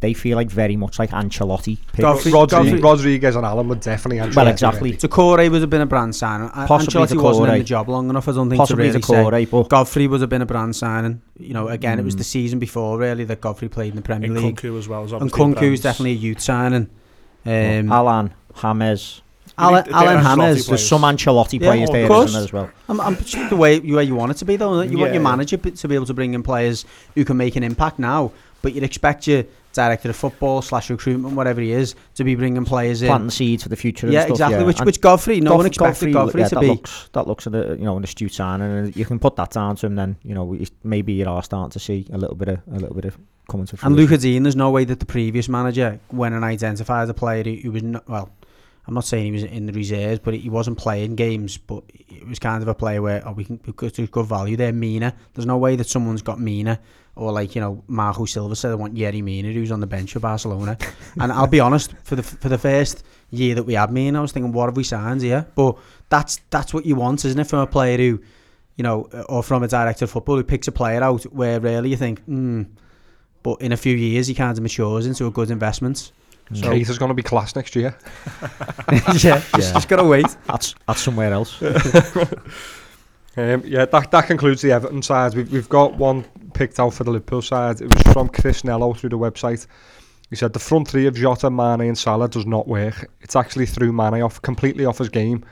they feel like very much like Ancelotti. picks. Godfrey- Rodri- Rodriguez and Allan were definitely Ancelotti. Well, exactly. Doucouré would have been a brand signing. A- Possibly Ancelotti wasn't in the job long enough, I don't think, Possibly to really Doucouré, say. but Godfrey would have been a brand signing. You know, again, it was Mm. the season before, really, that Godfrey played in the Premier And League. Nkounkou as well. Is And obviously Nkounkou's definitely a youth signing. Um, Allan, James. Allan, You think Allan they're Ancelotti James. There's some Ancelotti Yeah, players of there, course. isn't there, as well? I'm, I'm just the way, way you want it to be, though. You want Yeah. your manager to be able to bring in players who can make an impact now, but you'd expect your director of football slash recruitment, whatever he is, to be bringing players in. Planting seeds for the future and yeah, stuff. exactly. yeah. Which, And which Godfrey, no Goff- one expected Godfrey, yeah, to that be. Looks, that looks you know an astute signing, and you can put that down to him. Then you know maybe you are starting to see a little bit of a little bit of coming to And fruition. Luca Digne, there's no way that the previous manager went and identified a player who, who was not, well, I'm not saying he was in the reserves, but he wasn't playing games, but it was kind of a player where, oh, we can, could do good value there. Mina, there's no way that someone's got Mina, or like, you know, Marco Silva said, I want Yerry Mina, who's on the bench for Barcelona. and I'll be honest, for the for the first year that we had Mina, I was thinking, what have we signed here? But that's that's what you want, isn't it, from a player who, you know, or from a director of football who picks a player out where really you think, hmm, but in a few years he kind of matures into a good investment. So Keith is going to be class next year. (laughs) yeah, just, just gotta wait. that's that's somewhere else. (laughs) Um, yeah, that, that concludes the Everton side. We've, we've got one picked out for the Liverpool side. It was from Chris Nello through the website. He said the front three of Jota, Mane and Salah does not work. It's actually threw Mane off completely off his game.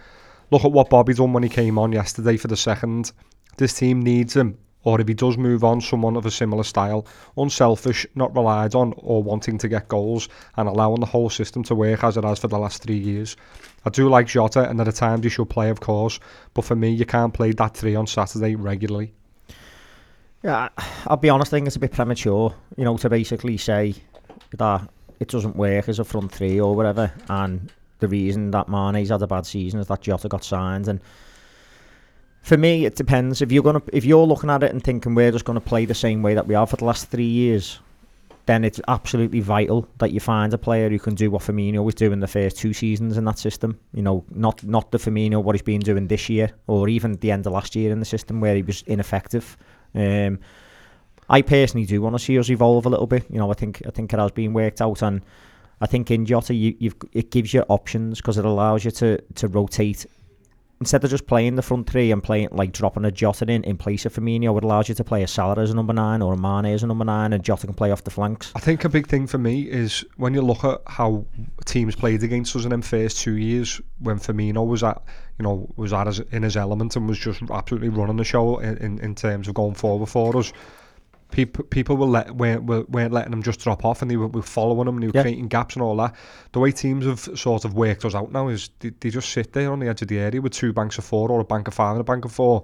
Look at what Bobby done when he came on yesterday for the second. This team needs him, or if he does move on, someone of a similar style. Unselfish, not relied on, or wanting to get goals, and allowing the whole system to work as it has for the last three years. I do like Jota, and at the times he should play, of course, but for me, you can't play that three on Saturday regularly. Yeah, I'll be honest. I think it's a bit premature, you know, to basically say that it doesn't work as a front three or whatever, and the reason that Mane's had a bad season is that Jota got signed. And for me, it depends. If you're gonna, if you're looking at it and thinking we're just gonna play the same way that we have for the last three years, then it's absolutely vital that you find a player who can do what Firmino was doing the first two seasons in that system. You know, not not the Firmino what he's been doing this year or even the end of last year in the system where he was ineffective. Um, I personally do want to see us evolve a little bit. You know, I think I think it has been worked out, and I think in Jota you, it gives you options because it allows you to to rotate instead of just playing the front three and playing like dropping a Jota in in place of Firmino. would allows you to play a Salah as a number nine or a Mane as a number nine, and Jota can play off the flanks. I think a big thing for me is when you look at how teams played against us in them first two years, when Firmino was at, you know, was at his, in his element and was just absolutely running the show in, in, in terms of going forward for us. People, people were let, weren't, were, weren't letting them just drop off and they were, were following them and they were Yeah. creating gaps and all that. The way teams have sort of worked us out now is they, they just sit there on the edge of the area with two banks of four or a bank of five and a bank of four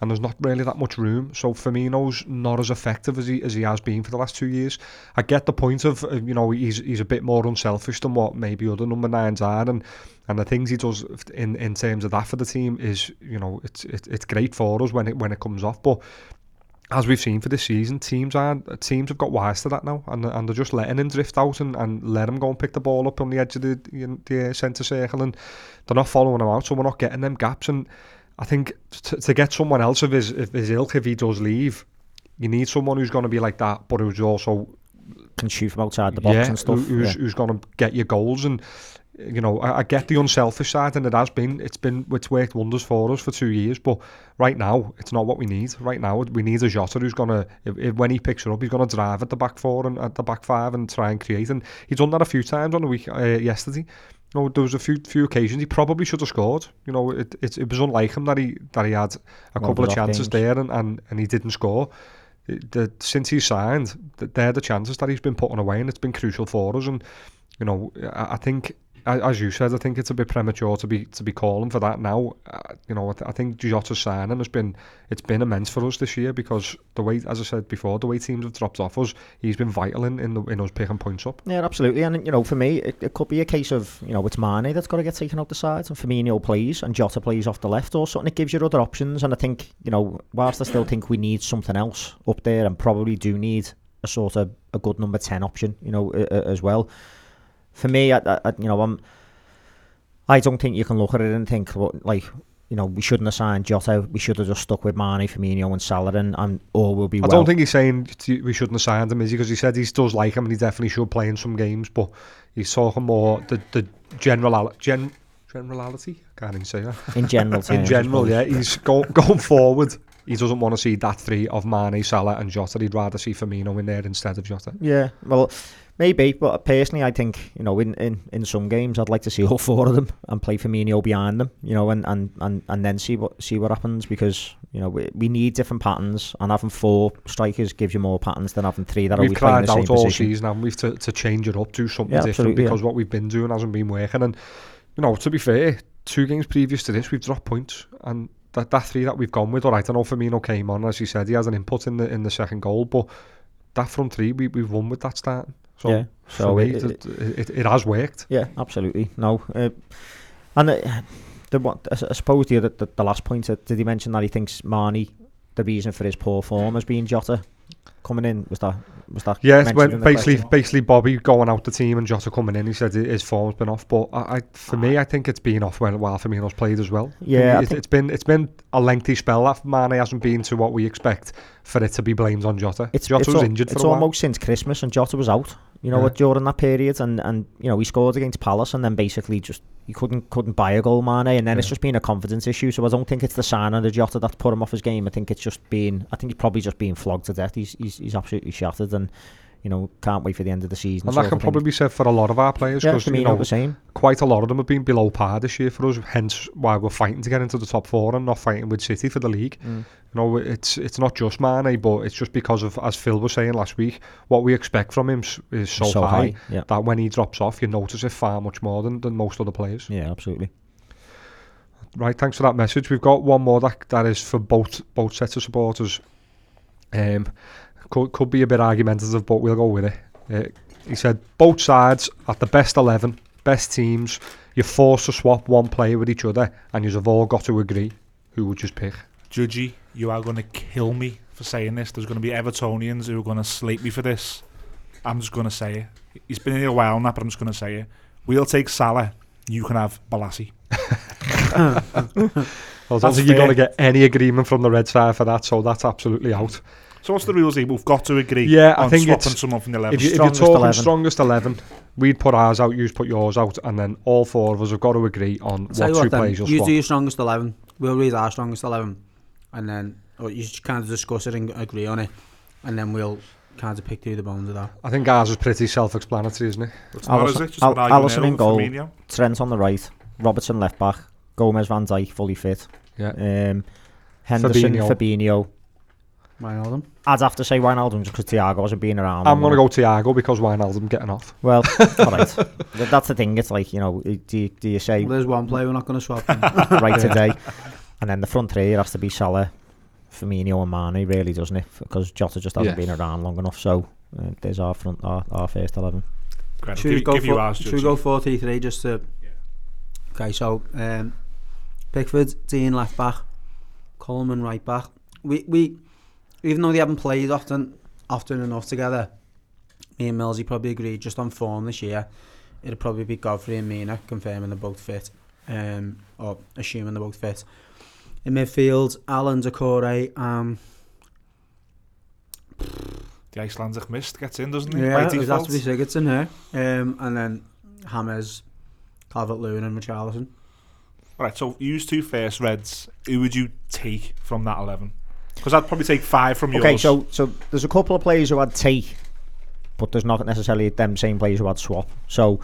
and there's not really that much room. So Firmino's not as effective as he as he has been for the last two years. I get the point of you know he's he's a bit more unselfish than what maybe other number nines are, and and the things he does in in terms of that for the team is you know it's it's it's great for us when it when it comes off, but. As we've seen for this season, teams are teams have got wise to that now, and and they're just letting him drift out and, and let him go and pick the ball up on the edge of the the, the centre circle, and they're not following him out, so we're not getting them gaps. And I think to, to get someone else of his, of his ilk, if he does leave, you need someone who's going to be like that, but who's also Can shoot from outside the box yeah, and stuff. who's, yeah. who's going to get your goals. And you know, I, I get the unselfish side, and it has been, it's been, it's worked wonders for us for two years. But right now, it's not what we need. Right now, we need a Jota who's going to, if, if, when he picks it up, he's going to drive at the back four and at the back five and try and create. And he's done that a few times on the week uh, yesterday. You know, there was a few few occasions he probably should have scored. You know, it, it, it was unlike him that he that he had a One couple of chances there and, and, and he didn't score. the, since he signed, they're the chances that he's been putting away, and it's been crucial for us. And you know, I, I think as you said, I think it's a bit premature to be to be calling for that now. Uh, you know, I, th- I think Jota's signing has been it's been immense for us this year because the way, as I said before, the way teams have dropped off us, he's been vital in in, the, in us picking points up. Yeah, absolutely. And you know, for me, it, it could be a case of you know it's Mane that's got to get taken out the side, and Firmino plays, and Jota plays off the left, or something. It gives you other options, and I think you know, whilst I still think we need something else up there, and probably do need a sort of a good number ten option, you know, uh, as well. For me, I, I, you know, I'm. I don't think you can look at it and think like you know we shouldn't have signed Jota. We should have just stuck with Mane, Firmino, and Salah, and, and all will be. I well. don't think he's saying we shouldn't have signed him, is he? Because he said he does like him and he definitely should play in some games, but he's talking more the the general gen generality. I can't even say that. (laughs) In general, in general, yeah, he's go, going (laughs) forward. He doesn't want to see that three of Mane, Salah, and Jota. He'd rather see Firmino in there instead of Jota. Yeah, well, Maybe, but personally, I think you know, in, in, in some games, I'd like to see all four of them and play Firmino behind them, you know, and, and, and, and then see what see what happens because you know we, we need different patterns, and having four strikers gives you more patterns than having three that we've in the out all position. season, and we've to, to change it up, do something Yeah, different because yeah. what we've been doing hasn't been working. And you know, to be fair, two games previous to this, we've dropped points, and that, that three that we've gone with, all right, I know Firmino came on as you said, he has an input in the in the second goal, but that front three we we've won with that start. So Yeah, so me, it- it, it, it, has worked. Yeah, absolutely. No, uh, and uh, the what I suppose the, other, the the last point uh, did he mention that he thinks Mane the reason for his poor form has been Jota coming in was that was that mentioned when basically question? basically Bobby going out the team and Jota coming in. He said his form's been off, but I, I for me, I think it's been off when while Firmino's played as well. Yeah, it, it's been it's been a lengthy spell. That Mane hasn't been to what we expect for it to be blamed on Jota. it's Jota it's, was al- injured for it's a while. almost since Christmas and Jota was out. You know Yeah. what during that period and and you know he scored against Palace and then basically just he couldn't couldn't buy a goal Mane and then it's just been a confidence issue. So I don't think it's the sign of the Jota that put him off his game. I think it's just been I think he's probably just being flogged to death. He's he's, he's absolutely shattered and you know can't wait for the end of the season. and that can probably be said for a lot of our players yeah, because you know the same. quite a lot of them have been below par this year for us. Hence why we're fighting to get into the top four and not fighting with City for the league. Mm. You know, it's it's not just Mane, but it's just because of, as Phil was saying last week, what we expect from him is so, So high, high, yeah. that when he drops off, you notice it far much more than, than most other players. Yeah, absolutely. Right, thanks for that message. We've got one more that that is for both both sets of supporters. Um, could could be a bit argumentative, but we'll go with it. Uh, he said both sides at the best eleven, best teams. You're forced to swap one player with each other, and you've all got to agree who would just pick. Judgy, you are going to kill me for saying this. There's going to be Evertonians who are going to slate me for this. I'm just going to say it. He's been here a while now, but I'm just going to say it. We'll take Salah. You can have Bolasie. (laughs) (laughs) I don't think you're going to get any agreement from the red side for that, so that's absolutely out. So what's the rules here? We've got to agree Yeah, I on think swapping it's- someone from the 11. If, you, if you're Strongest talking 11. strongest 11, we'd put ours out, You'd put yours out, and then all four of us have got to agree on Tell what you two what, then, players you'll you swap. do your strongest eleven. We'll read our strongest eleven, and then or you just kind of discuss it and agree on it, and then we'll kind of pick through the bones of that. I think ours is pretty self-explanatory, isn't it? It's not, is Alisson- it? Just Al- an argument Alisson there in goal. Firmino. Trent on the right, Robertson left back, Gomez Van Dijk fully fit. Yeah. Um, Henderson, Fabinho. Fabinho. Why know? I'd have to say Wijnaldum just because Thiago wasn't being around. I'm going to go Thiago because Wijnaldum getting off. Well, (laughs) all right. That's the thing. It's like you know, do you, do you say Well, there's one player we're not going to swap. then. (laughs) right today, and then the front three it has to be Salah, Firmino, and Mane, really, doesn't it? Because Jota just hasn't Yeah. been around long enough. So uh, there's our front, our, our first eleven. Great, should I'll we give, go give you for ours, should we Judgy. go four three three just to? Okay, so um, Pickford, Digne left back, Coleman right back. We we even though they haven't played often often enough together, me and Millsy probably agreed just on form this year. It'd probably be Godfrey and Mina confirming they're both fit, um, or assuming they're both fit. In midfield, Allan Doucouré, um, The Icelandic mist gets in, doesn't it? yeah, it has to be Sigurdsson here, um, and then James, Calvert Lewin, and Richarlison. Right, so use two first Reds. Who would you take from that 11? Because I'd probably take five from yours. Okay, so so there's a couple of players who I'd take, but there's not necessarily them same players who I'd swap. So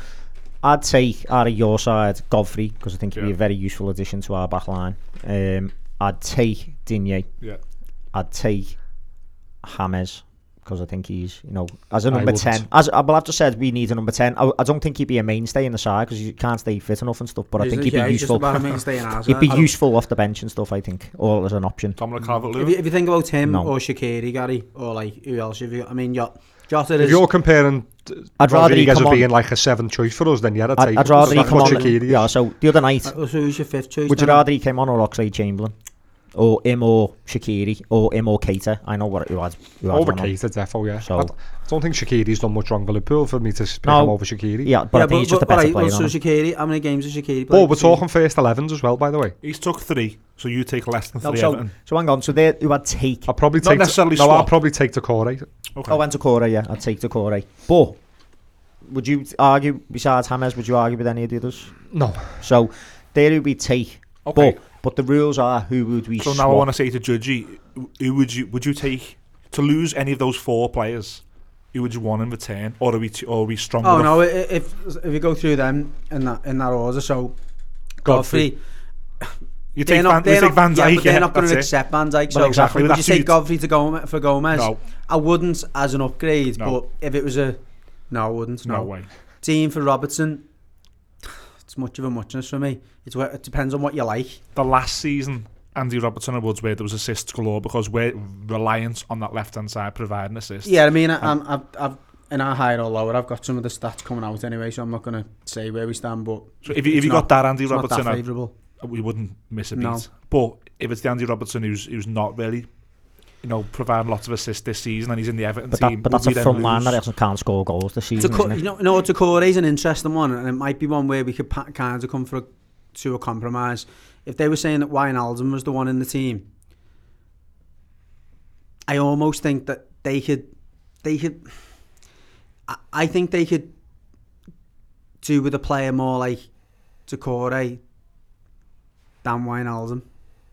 I'd take out of your side Godfrey because I think he'd be a very useful addition to our back line. Um, I'd take Digne. Yeah. I'd take James because I think he's, you know, as a number 10. As well, I've just said we need a number 10. I, I don't think he'd be a mainstay in the side because he can't stay fit enough and stuff, but I think he'd be yeah, he's just useful. about a (laughs) mainstay in our He'd be useful off the bench and stuff, I think, or as an option. Dominic If Calvert-Lewin. you, if you think about him No. or Shaqiri, Gary, or like who else have you? I mean, Jota Jota If is. you're comparing I'd rather he Rodriguez come as on- being like a seventh choice for us, then yeah, I'd, I'd, I'd rather he come on. Shaqiri is. Yeah, so the other night, Uh, so who's your fifth choice? would you rather he came on or Oxlade Chamberlain? Or him or Shaqiri? Or him or Keita? I know what who had, who had Over one on. Keita, defo, yeah. So- I, I don't think Shaqiri's done much wrong for Liverpool for me to pick No. him over Shaqiri. Yeah, but I think he's just a better alright, player. well, than so. Shaqiri, how many games has Shaqiri played? Oh, we're talking first 11s as well, by the way. He's took three, so you take less than No, three. so, Everton. so hang on. So they who had take. I'll probably Not take necessarily no, I'll swap. probably take Doucouré. Okay. Oh, I went Doucouré, yeah. I'd take Doucouré. But would you argue, besides James, would you argue with any of the others? No. So there would be take. Okay. But, but the rules are who would we So swap? now I want to say to Judgy, who would you would you take to lose any of those four players? Who would you want in return, or are we t- or are we strong? Oh enough? no! i- If if you go through them in that in that order, so Godfrey, You they're take not, Van, they're you take not, Van yeah, but they're yeah, not going to that's it. accept Van Dijk. So exactly, would you that's take who you- Godfrey to Gomez for Gomez? No. I wouldn't as an upgrade, No. but if it was a no, I wouldn't. No, No way. Team for Robertson, it's much of a muchness for me. It's where, it depends on what you like. The last season, Andy Robertson and Woods, where there was assists galore because we're reliant on that left hand side providing assists. Yeah, I mean, I, um, I'm, I've, I've in our higher or lower, I've got some of the stats coming out anyway, so I'm not going to say where we stand. But So if you, if you not- got that Andy Robertson, that favourable. we wouldn't miss a beat. No. But if it's the Andy Robertson who's who's not really, you know, providing lots of assists this season, and he's in the Everton But, team, but that's we a front line that hasn't- can't score goals this season, Taco- isn't it? you know, you know, Doucouré is an interesting one, and it might be one where we could pa- kind of come for a, to a compromise. If they were saying that Wijnaldum was the one in the team, I almost think that they could, they could. I, I think they could do with a player more like Doucouré than Wijnaldum.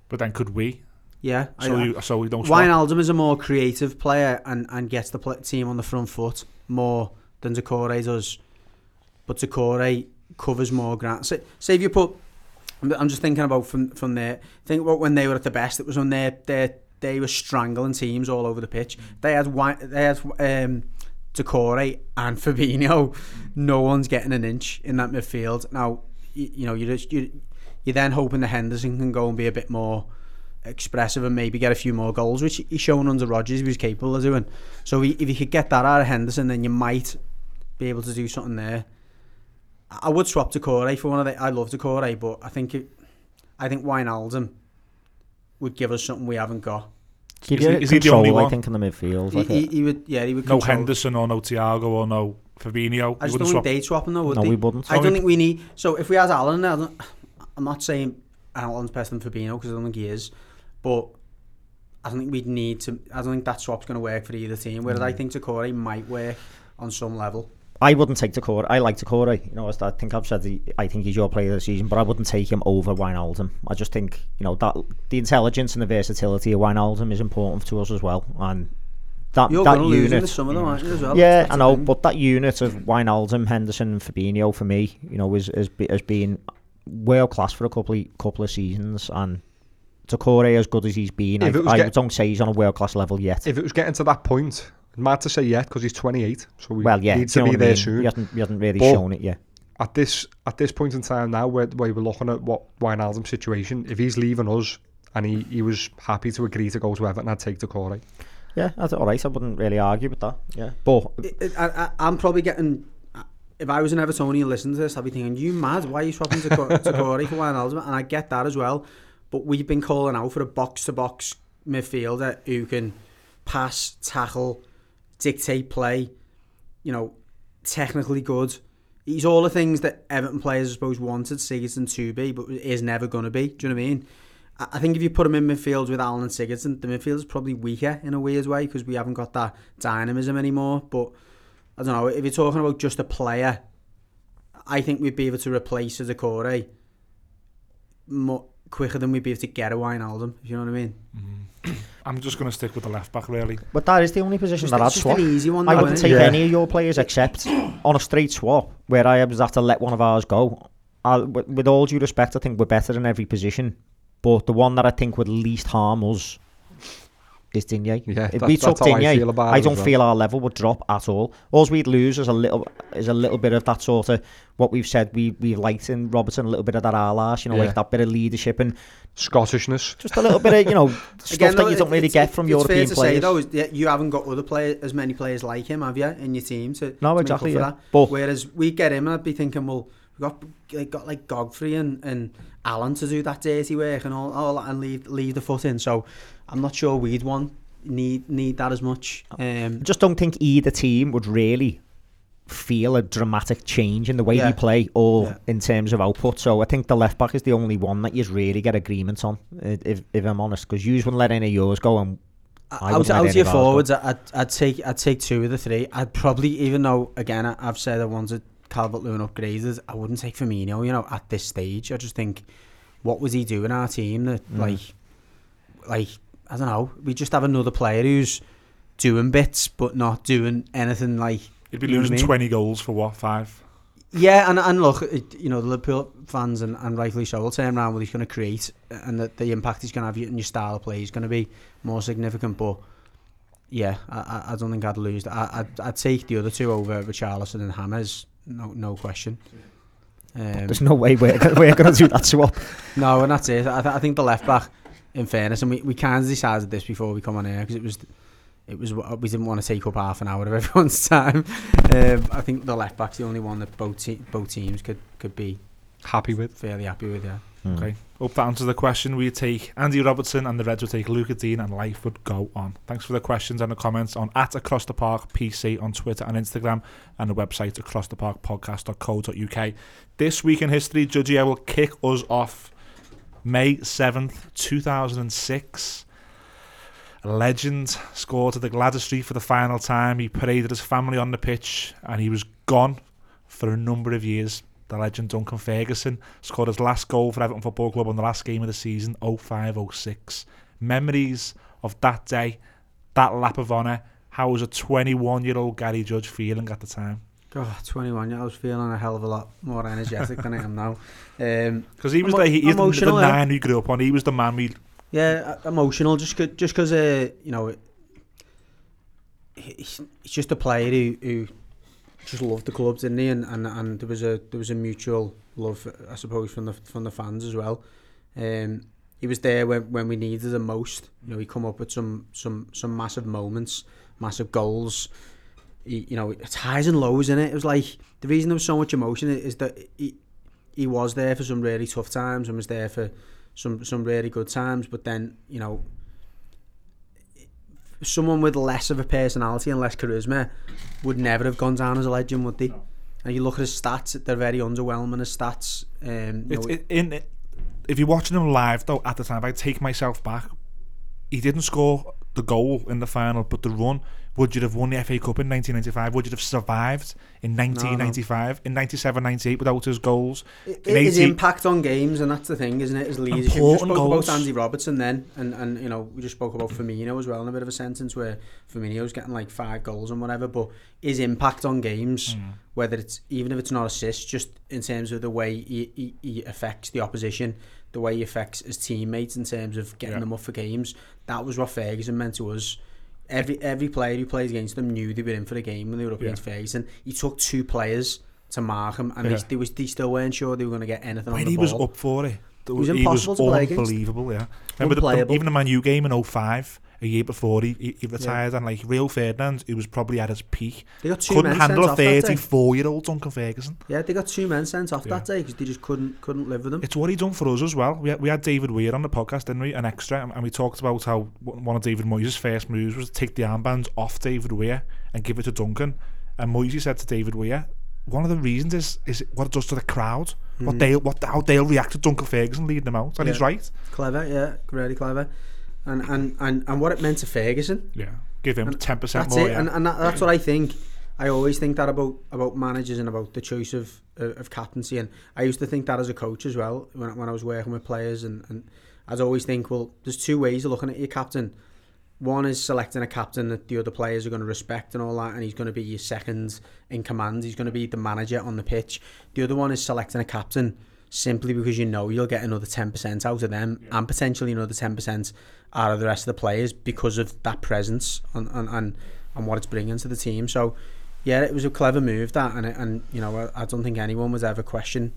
But then could we? Yeah, So I, you, so we don't. Wijnaldum is a more creative player and, and gets the pl- team on the front foot more than Doucouré does. But Doucouré covers more ground. Say, say if you put, I'm just thinking about from from there. Think about when they were at the best. It was when they they they were strangling teams all over the pitch. They had they had um, Doucouré and Fabinho. No one's getting an inch in that midfield. Now you, you know you just you you're then hoping the Henderson can go and be a bit more expressive and maybe get a few more goals, which he's shown under Rodgers he was capable of doing. So he, if you could get that out of Henderson, then you might be able to do something there. I I would swap Doucouré for one of the. I love Doucouré, but I think it, I think Wijnaldum would give us something we haven't got. Give Is he- is he the control, only I think, in the midfield. He, Like he, a- he would, yeah, he would. No Henderson or no Thiago or no Fabinho. I just wouldn't don't swap. think they'd swap him though, would No, they? we wouldn't. I don't think we need. So if we had Allan, I don't, I'm not saying Allan's better than Fabinho because I don't think he is, but I don't think we'd need to. I don't think that swap's going to work for either team. Whereas I Mm. think Doucouré might work on some level. I wouldn't take Doucouré. I like Doucouré. You know, I think I've said, the, I think he's your player of the season, but I wouldn't take him over Wijnaldum. I just think you know that the intelligence and the versatility of Wijnaldum is important to us as well, and that You're that going to lose in unit. the summer though, you? As well. Yeah, That's I know, but that unit of Wijnaldum, Henderson, and Fabinho for me, you know, is has, has been world class for a couple of, couple of seasons, and Doucouré as good as he's been, I, If it I get- don't say he's on a world class level yet. If it was getting to that point, mad to say yet because he's 28, so we well, yeah, needs do to be what I there mean? soon. He hasn't, he hasn't really But- shown it yet. At this at this point in time now, where, where we're looking at what Wijnaldum's situation, if he's leaving us and he, he was happy to agree to go to Everton, I'd take Doucouré. Yeah, that's all right. I wouldn't really argue with that. Yeah, but It- it- I, I, I'm probably getting. If I was an Evertonian listening to this, I'd be thinking, "You mad? Why are you swapping Doucouré (laughs) for Wijnaldum?" And I get that as well. But we've been calling out for a box-to-box midfielder who can pass, tackle, dictate play. You know, technically good. He's all the things that Everton players, I suppose, wanted Sigurdsson to be, but is never going to be. Do you know what I mean? I think if you put him in midfield with Allan and Sigurdsson, the midfield is probably weaker in a weird way because we haven't got that dynamism anymore. But I don't know if you're talking about just a player, I think we'd be able to replace a Doucouré more quicker than we'd be able to get away a Wijnaldum. If you know what I mean? Mm-hmm. I'm just going to stick with the left back, really. but that is the only position Just, that I'd swap. an easy one. I wouldn't take? Yeah. any of your players except on a straight swap where I was have to let one of ours go. I, with, with all due respect, I think we're better in every position, but the one that I think would least harm us is Digne. Yeah, if that- we took that's how I feel about I don't well. feel our level would drop at all. All we'd lose is a little is a little bit of that sort of what we've said we we've liked in Robertson, a little bit of that arlash, you know, Yeah. like that bit of leadership and Scottishness. just a little bit of you know (laughs) stuff Again, that you don't really get from it's European fair to players. Say, though, is you haven't got other players as many players like him, have you, in your team? To, No, to exactly, yeah. for that. But- Whereas we get him, and I'd be thinking, well, we got like, got like Godfrey and, and Allan to do that dirty work and all, all that and leave leave the foot in. So I'm not sure we'd want need need that as much. Um, I just don't think either team would really feel a dramatic change in the way Yeah. we play or Yeah. in terms of output. So I think the left back is the only one that you really get agreement on, if, if I'm honest, because you wouldn't let any of yours go. And I out of your go. forwards, I'd, I'd take I'd take two of the three. I'd probably, even though again I- I've said I wanted Calvert Lewin upgraded, I wouldn't take Firmino. You know, at this stage, I just think, what was he doing our team that Mm. like, like I don't know, we just have another player who's doing bits but not doing anything like. You'd be you know I losing mean? 20 goals for what, five? Yeah, and and look, it, you know the Liverpool fans and, and rightly so will turn around what he's going to create and that the impact he's going to have in your style of play is going to be more significant. But yeah, I, I- I don't think I'd lose. that. I, I'd, I'd take the other two over Richarlison and James, no no question. Um, There's no way we're, gonna- we're going to do that swap. (laughs) no, and that's it. I, th- I think the left back, in fairness, and we, we kind of decided this before we come on air because it was it was we didn't want to take up half an hour of (laughs) everyone's time. Um, I think the left back's the only one that both te- both teams could could be Happy with. fairly happy with. Yeah. Hmm. Okay. Hope that answers the question. We'd take Andy Robertson and the Reds would take Luca Digne and life would go on. Thanks for the questions and the comments on at Across the Park PC on Twitter and Instagram and the website acrosstheparkpodcast.co.uk. This week in history, Judgy, I will kick us off May 7th, 2006. A legend scored to the Gwladys Street for the final time. He paraded his family on the pitch and he was gone for a number of years. The legend Duncan Ferguson scored his last goal for Everton Football Club on the last game of the season, 05-06. Memories of that day, that lap of honour. How was a 21-year-old Gary Judge feeling at the time? God, 21. Yeah, I was feeling a hell of a lot more energetic than I am now. (laughs) Um, Because he was Emo- the, he, he's the, the emotional, yeah. we grew up on. He was the man we... yeah, uh, emotional. Just cause, just because uh, you know, it, he's, he's just a player who, who just loved the club, didn't he? And, and and there was a there was a mutual love, I suppose, from the from the fans as well. Um, he was there when, when we needed him most. You know, he come up with some some some massive moments, massive goals. He, you know, it's highs and lows in it. It was like the reason there was so much emotion is that he he was there for some really tough times and was there for some some really good times. But then you know, someone with less of a personality and less charisma would never have gone down as a legend, would they? And you look at his stats; they're very underwhelming. His stats. Um, you know, it, in, it, if you're watching him live, though, at the time, if I take myself back, he didn't score the goal in the final, but the run. Would you have won the FA Cup in 1995? Would you have survived in 1995? In 97, 98 without his goals? In his 80 impact on games, and that's the thing, isn't it? His leadership. We just Important spoke goals. about Andy Robertson then, and, and you know we just spoke about Firmino as well in a bit of a sentence where Firmino's getting like five goals and whatever, but his impact on games, Hmm. whether it's even if it's not assists, just in terms of the way he, he, he affects the opposition, the way he affects his teammates in terms of getting Yeah. them up for games, that was what Ferguson meant to us. Every every player who played against them knew they were in for the game when they were up Yeah. against Ferguson. He took two players to mark him, and Yeah. they, they, was, they still weren't sure they were going to get anything on when the he ball. was up for it, it was impossible to play against. unbelievable. Yeah, remember the, the, even the Man U game in 05, a year before he, he, he retired, and like Rio Ferdinand, who was probably at his peak, They got two couldn't men handle sent a off that day. 34 year old Duncan Ferguson. Yeah, they got two men sent off Yeah. that day because they just couldn't couldn't live with them. It's what he done for us as well. We had, we had David Weir on the podcast, didn't we? An extra, and- and we talked about how one of David Moyes' first moves was to take the armbands off David Weir and give it to Duncan. And Moyes said to David Weir, one of the reasons is is what it does to the crowd, what hmm. they what how they'll react to Duncan Ferguson leading them out, and he's right. Clever, yeah, really clever. And and, and and what it meant to Ferguson. Yeah, give him ten percent That's more. it, Yeah. and, and that, that's what I think. I always think that about about managers and about the choice of of, of captaincy, and I used to think that as a coach as well when when I was working with players, and, and I'd always think, well, there's two ways of looking at your captain. One is selecting a captain that the other players are going to respect and all that, and he's going to be your second in command. He's going to be the manager on the pitch. The other one is selecting a captain simply because you know you'll get another 10% out of them yeah. and potentially another 10% out of the rest of the players because of that presence and, and, and, and what it's bringing to the team. So, yeah, it was a clever move that, and and you know I, I don't think anyone was ever question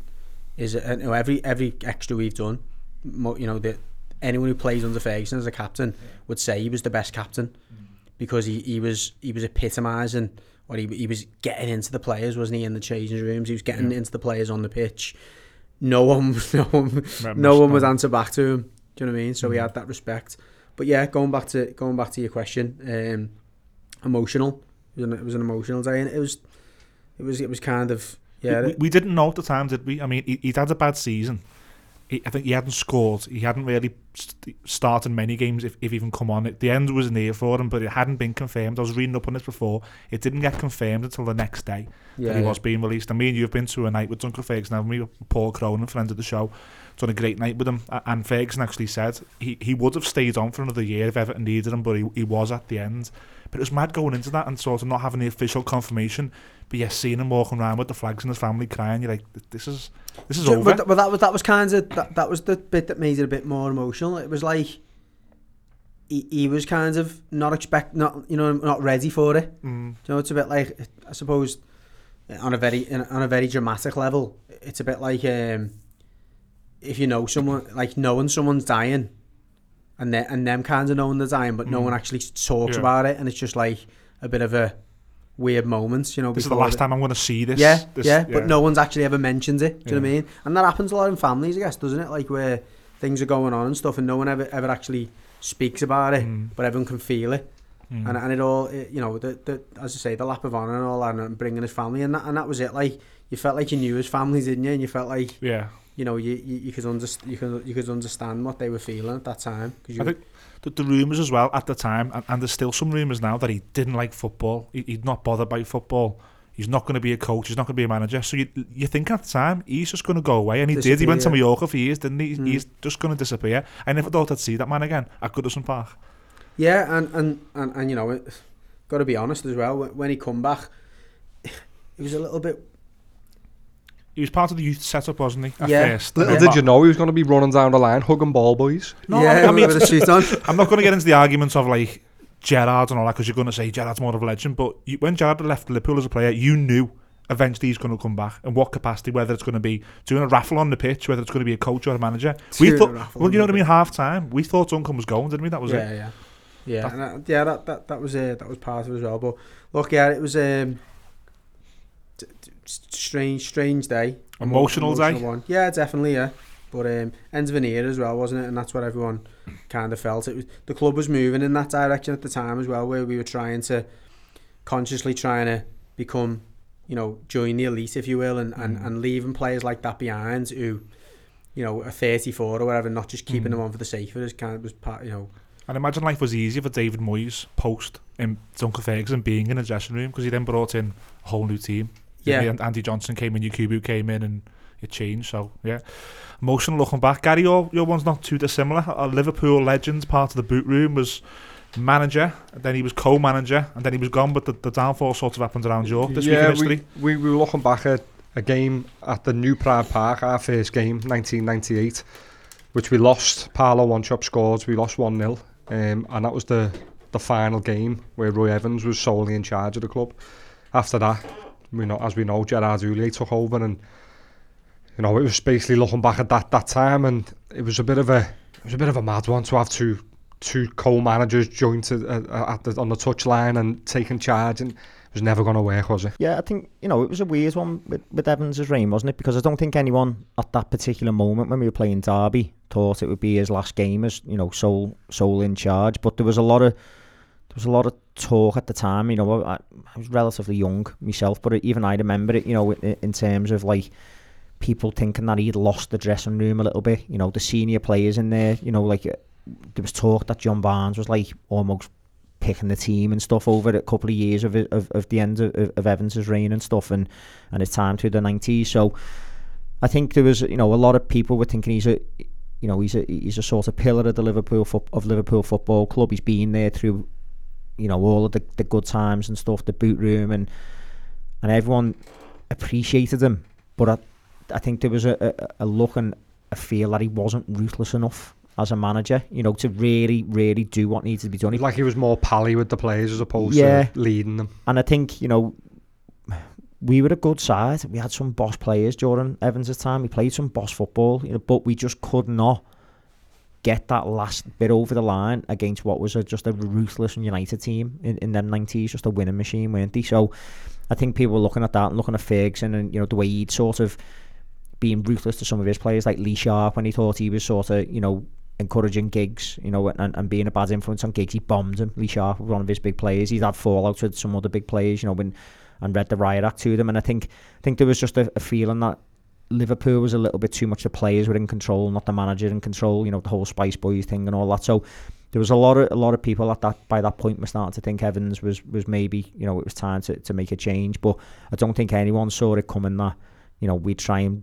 is it, you know, every every extra we've done, you know that anyone who plays under Ferguson as a captain yeah. would say he was the best captain mm. because he, he was he was epitomising or he, he was getting into the players, wasn't he, in the changing rooms? He was getting yeah. into the players on the pitch. (laughs) No one, no one, no one was answer back to him. Do you know what I mean? So mm. he had that respect. But yeah, going back to going back to your question, um, emotional. It was, an, it was an emotional day, and it was, it was, it was kind of yeah. We, we didn't know at the time, did we? I mean, he, he'd had a bad season he, I think he hadn't scored. He hadn't really st- started many games, if, if even come on. The end was near for him, but it hadn't been confirmed. I was reading up on this before. It didn't get confirmed until the next day yeah, that he yeah. was being released. I mean, you've been to a night with Duncan Ferguson, haven't we? Paul Cronin, friend of the show, done a great night with him. And Ferguson actually said he, he would have stayed on for another year if Everton needed him, but he, he was at the end. But it was mad going into that and sort of not having the official confirmation. But yeah, seeing him walking around with the flags and his family crying, you're like, this is this is over. But, but that was that was kind of that, that was the bit that made it a bit more emotional. It was like he, he was kind of not expect not you know not ready for it. Mm. You know, it's a bit like I suppose on a very on a very dramatic level. It's a bit like um, if you know someone like knowing someone's dying and they, and them kind of knowing they're dying, but mm. no one actually talks yeah. about it, and it's just like a bit of a weird moments. You know, this is the last it. time I'm going to see this. Yeah, this, yeah, yeah, but no one's actually ever mentioned it. Do you yeah. know what I mean? And that happens a lot in families, I guess, doesn't it? Like where things are going on and stuff, and no one ever ever actually speaks about it, mm. but everyone can feel it. Mm. And, and it all, it, you know, the, the, as I say, the lap of honour and all that, and bringing his family, and that, and that was it. Like, you felt like you knew his family, didn't you? And you felt like, yeah, you know, you, you, you could understand, you could, you could understand what they were feeling at that time. Cause you, I think the, the rumours as well at the time, and, and there's still some rumours now that he didn't like football. He, he'd not bothered by football. He's not going to be a coach. He's not going to be a manager. So you you think at the time he's just going to go away, and he disappear. did. He went to Mallorca for years, didn't he? Mm. He's just going to disappear. I never thought I'd see that man again at Goodison Park. Yeah, and and and, and you know, got to be honest as well. When he come back, it was a little bit he was part of the youth setup, wasn't he? At yeah. First. Little yeah. did you know he was going to be running down the line, hugging ball boys. No, yeah, I mean, (laughs) I'm not going to get into the arguments of like Gerrard and all that because you're going to say Gerrard's more of a legend. But you, when Gerrard left Liverpool as a player, you knew eventually he's going to come back. In what capacity? Whether it's going to be doing a raffle on the pitch, whether it's going to be a coach or a manager. we thought, well, you know what I mean. Half time, we thought Duncan was going, didn't we? That was yeah, it. Yeah, yeah, yeah. That, yeah, that, that that was uh, that was part of it as well. But look, yeah, it was um, strange, strange day. Emotional, emotional day. One. Yeah, definitely. Yeah, but um, ends of an era as well, wasn't it? And that's what everyone kind of felt. It was the club was moving in that direction at the time as well, where we were trying to consciously trying to become, you know, join the elite, if you will, and mm. and, and leaving players like that behind who, you know, are 34 or whatever, not just keeping mm. them on for the sake of it. Kind of was part, you know. And imagine life was easier for David Moyes post in Duncan Ferguson being in a dressing room because he then brought in a whole new team. Yeah. And Andy Johnson came in, Yakubu came in, and it changed. So yeah, emotional looking back. Gary, your your one's not too dissimilar. A Liverpool legend, part of the boot room, was manager, then he was co-manager, and then he was gone. But the, the downfall sort of happened around York this yeah, week in history. We, we were looking back at a game at the New Pride Park, our first game, 1998, which we lost. Paulo Wanchope scores. We lost one 0 um, and that was the the final game where Roy Evans was solely in charge of the club. After that, we know as we know Gerard Houllier took over and you know it was basically looking back at that that time and it was a bit of a it was a bit of a mad one to have two two co-managers joined uh, at the, on the touchline and taking charge and it was never going to work, was it? Yeah, I think, you know, it was a weird one with, with Evans' reign, wasn't it? Because I don't think anyone at that particular moment when we were playing Derby thought it would be his last game as, you know, sole, sole in charge. But there was a lot of there was a lot of talk at the time. You know, I, I was relatively young myself, but even I remember it. You know, in, in terms of like people thinking that he'd lost the dressing room a little bit. You know, the senior players in there. You know, like uh, there was talk that John Barnes was like almost picking the team and stuff over a couple of years of of, of the end of, of Evans's reign and stuff, and and his time through the nineties. So. I think there was, you know, a lot of people were thinking he's a, you know, he's a he's a sort of pillar of the Liverpool fo- of Liverpool Football Club. He's been there through you know all of the, the good times and stuff, the boot room, and and everyone appreciated him. But I, I think there was a, a, a look and a feel that he wasn't ruthless enough as a manager, you know, to really, really do what needs to be done. Like he was more pally with the players as opposed Yeah. to leading them. And I think, you know, we were a good side. We had some boss players during Evans' time. We played some boss football, you know, but we just could not get that last bit over the line against what was a, just a ruthless United team in, in them 90s, just a winning machine, weren't they? So I think people were looking at that and looking at Ferguson and, you know, the way he'd sort of being ruthless to some of his players, like Lee Sharpe, when he thought he was sort of, you know, encouraging gigs, you know, and, and being a bad influence on gigs. He bombed him. Lee Sharpe was one of his big players. He'd had fallouts with some other big players, you know, when and read the riot act to them. And I think I think there was just a, a feeling that Liverpool was a little bit too much. The players were in control, not the manager in control. You know, the whole Spice Boys thing and all that. So there was a lot of a lot of people at that by that point were starting to think Evans was was maybe you know it was time to, to make a change. But I don't think anyone saw it coming that you know we'd try and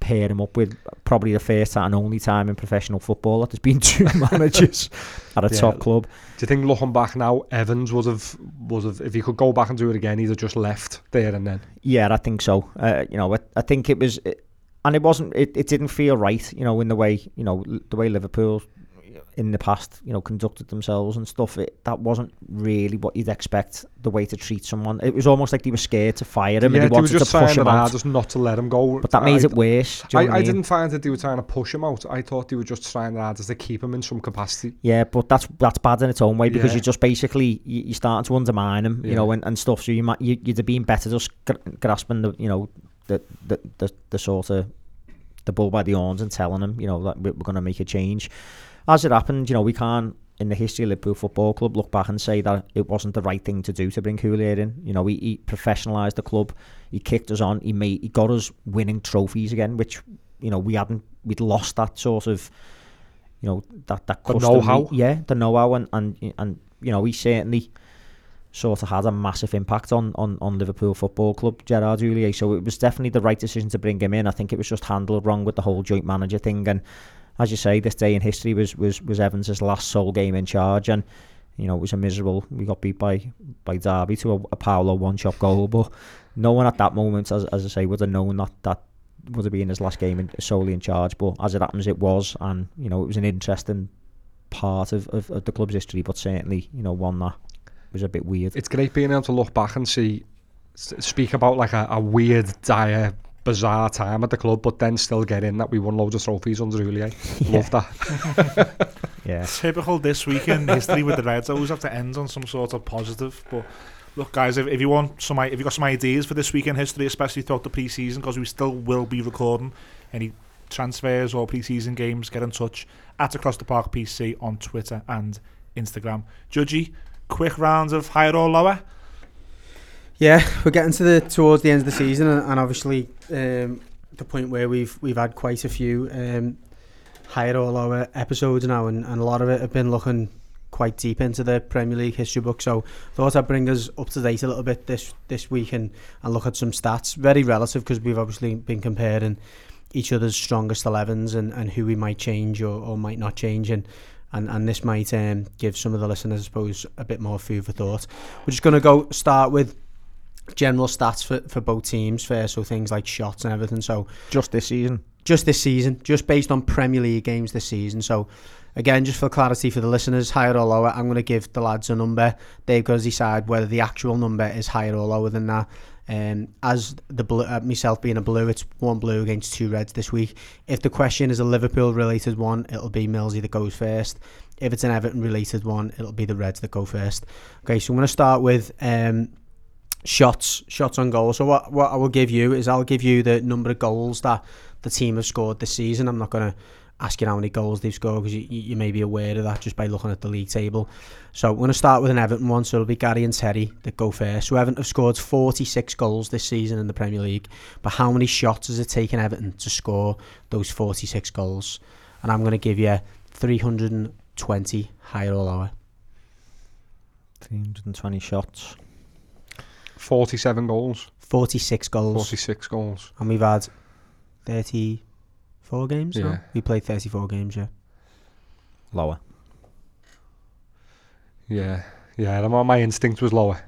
pair him up with probably the first and only time in professional football that there's been (laughs) two (laughs) managers at a Yeah. top club. Do you think looking back now, Evans would have would have if he could go back and do it again, he'd have just left there and then. Yeah, I think so. Uh, you know, I, I think it was, and it wasn't. It, it didn't feel right. You know, in the way you know the way Liverpool in the past, you know, conducted themselves and stuff. It, that wasn't really what you'd expect the way to treat someone. It was almost like they were scared to fire him yeah, and they they were wanted just to push him ah, out. hardest not to let him go. But that made it worse. I, I I mean? didn't find that they were trying to push him out. I thought they were just trying their hardest to ah, keep him in some capacity. Yeah, but that's that's bad in its own way because Yeah. you just basically you, you're starting to undermine him, you Yeah. know, and, and stuff. So you might you, you'd have been better just gr- grasping the you know the the, the the sort of the bull by the horns and telling him, you know, that we're going to make a change. As it happened, you know, we can't in the history of Liverpool Football Club look back and say that it wasn't the right thing to do to bring Houllier in. You know, he, he professionalised the club, he kicked us on, he made he got us winning trophies again, which you know we hadn't we'd lost that sort of you know that that The customary- know-how. yeah, the know-how, and and and you know he certainly sort of had a massive impact on on on Liverpool Football Club, Gerard Houllier. So it was definitely the right decision to bring him in. I think it was just handled wrong with the whole joint manager thing, and as you say, this day in history was was was Evans's last sole game in charge, and you know it was a miserable. We got beat by by Derby to a, a Paulo Wanchope goal, but no one at that moment, as as I say, would have known that that would have been his last game in, solely in charge. But as it happens, it was, and you know it was an interesting part of, of, of the club's history, but certainly you know one that was a bit weird. It's great being able to look back and see, speak about like a, a weird, dire, bizarre time at the club, but then still get in that we won loads of trophies under Houllier. (laughs) Love that. (laughs) yeah, Typical this weekend history with the Reds. Always have to end on some sort of positive. But look, guys, if, if you want some, if you got some ideas for this weekend history, especially throughout the pre-season, because we still will be recording any transfers or pre-season games, get in touch at Across the Park PC on Twitter and Instagram. Judgy, quick round of higher or lower. Yeah, we're getting to the towards the end of the season, and, and obviously um, the point where we've we've had quite a few um, higher or lower episodes now, and, and a lot of it have been looking quite deep into the Premier League history book. So thought I'd bring us up to date a little bit this this week and, and look at some stats. Very relative because we've obviously been comparing each other's strongest 11s and, and who we might change or, or might not change and and, and this might um, give some of the listeners I suppose a bit more food for thought. We're just going to go start with general stats for, for both teams first, so things like shots and everything. So just this season. just this season, just based on Premier League games this season. So, again, just for clarity for the listeners, higher or lower, I'm going to give the lads a number. They've got to decide whether the actual number is higher or lower than that. Um, as the blue, uh, myself being a blue, it's one blue against two reds this week. If the question is a Liverpool related one, it'll be Millsy that goes first. If it's an Everton related one, it'll be the Reds that go first. Okay, so I'm going to start with um, shots, shots on goal. So what what I will give you is I'll give you the number of goals that the team have scored this season. I'm not going to ask you how many goals they've scored because you, you may be aware of that just by looking at the league table. So we're going to start with an Everton one. So it'll be Gary and Terry that go first. So Everton have scored 46 goals this season in the Premier League. But how many shots has it taken Everton to score those 46 goals? And I'm going to give you 320 higher or lower. 320 shots. 47 goals, 46 goals. 46 goals. And we've had 34 games now? Yeah. We played 34 games, yeah. Lower. Yeah, yeah. My, my instinct was lower.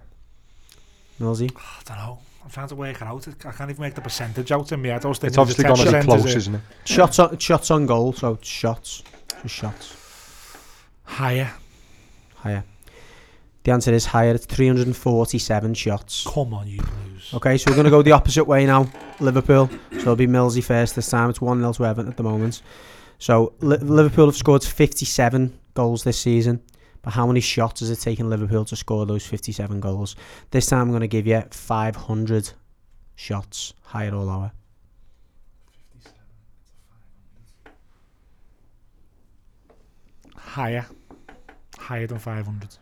Millsy? Ah, I don't know. I'm trying to work it out. I can't even make the percentage out in my head. I was It's obviously going to be percentage close, is isn't it? Shots on, shots on goal, so shots. Just shots. higher. Higher. The answer is higher. It's 347 shots. Come on, you Blues. Okay, so we're going to go the opposite way now. Liverpool. So it'll be Millsy first this time. It's 1 0 to Everton at the moment. So Li- Liverpool have scored 57 goals this season. But how many shots has it taken Liverpool to score those 57 goals? This time I'm going to give you 500 shots, higher or lower. Higher. Higher than 500.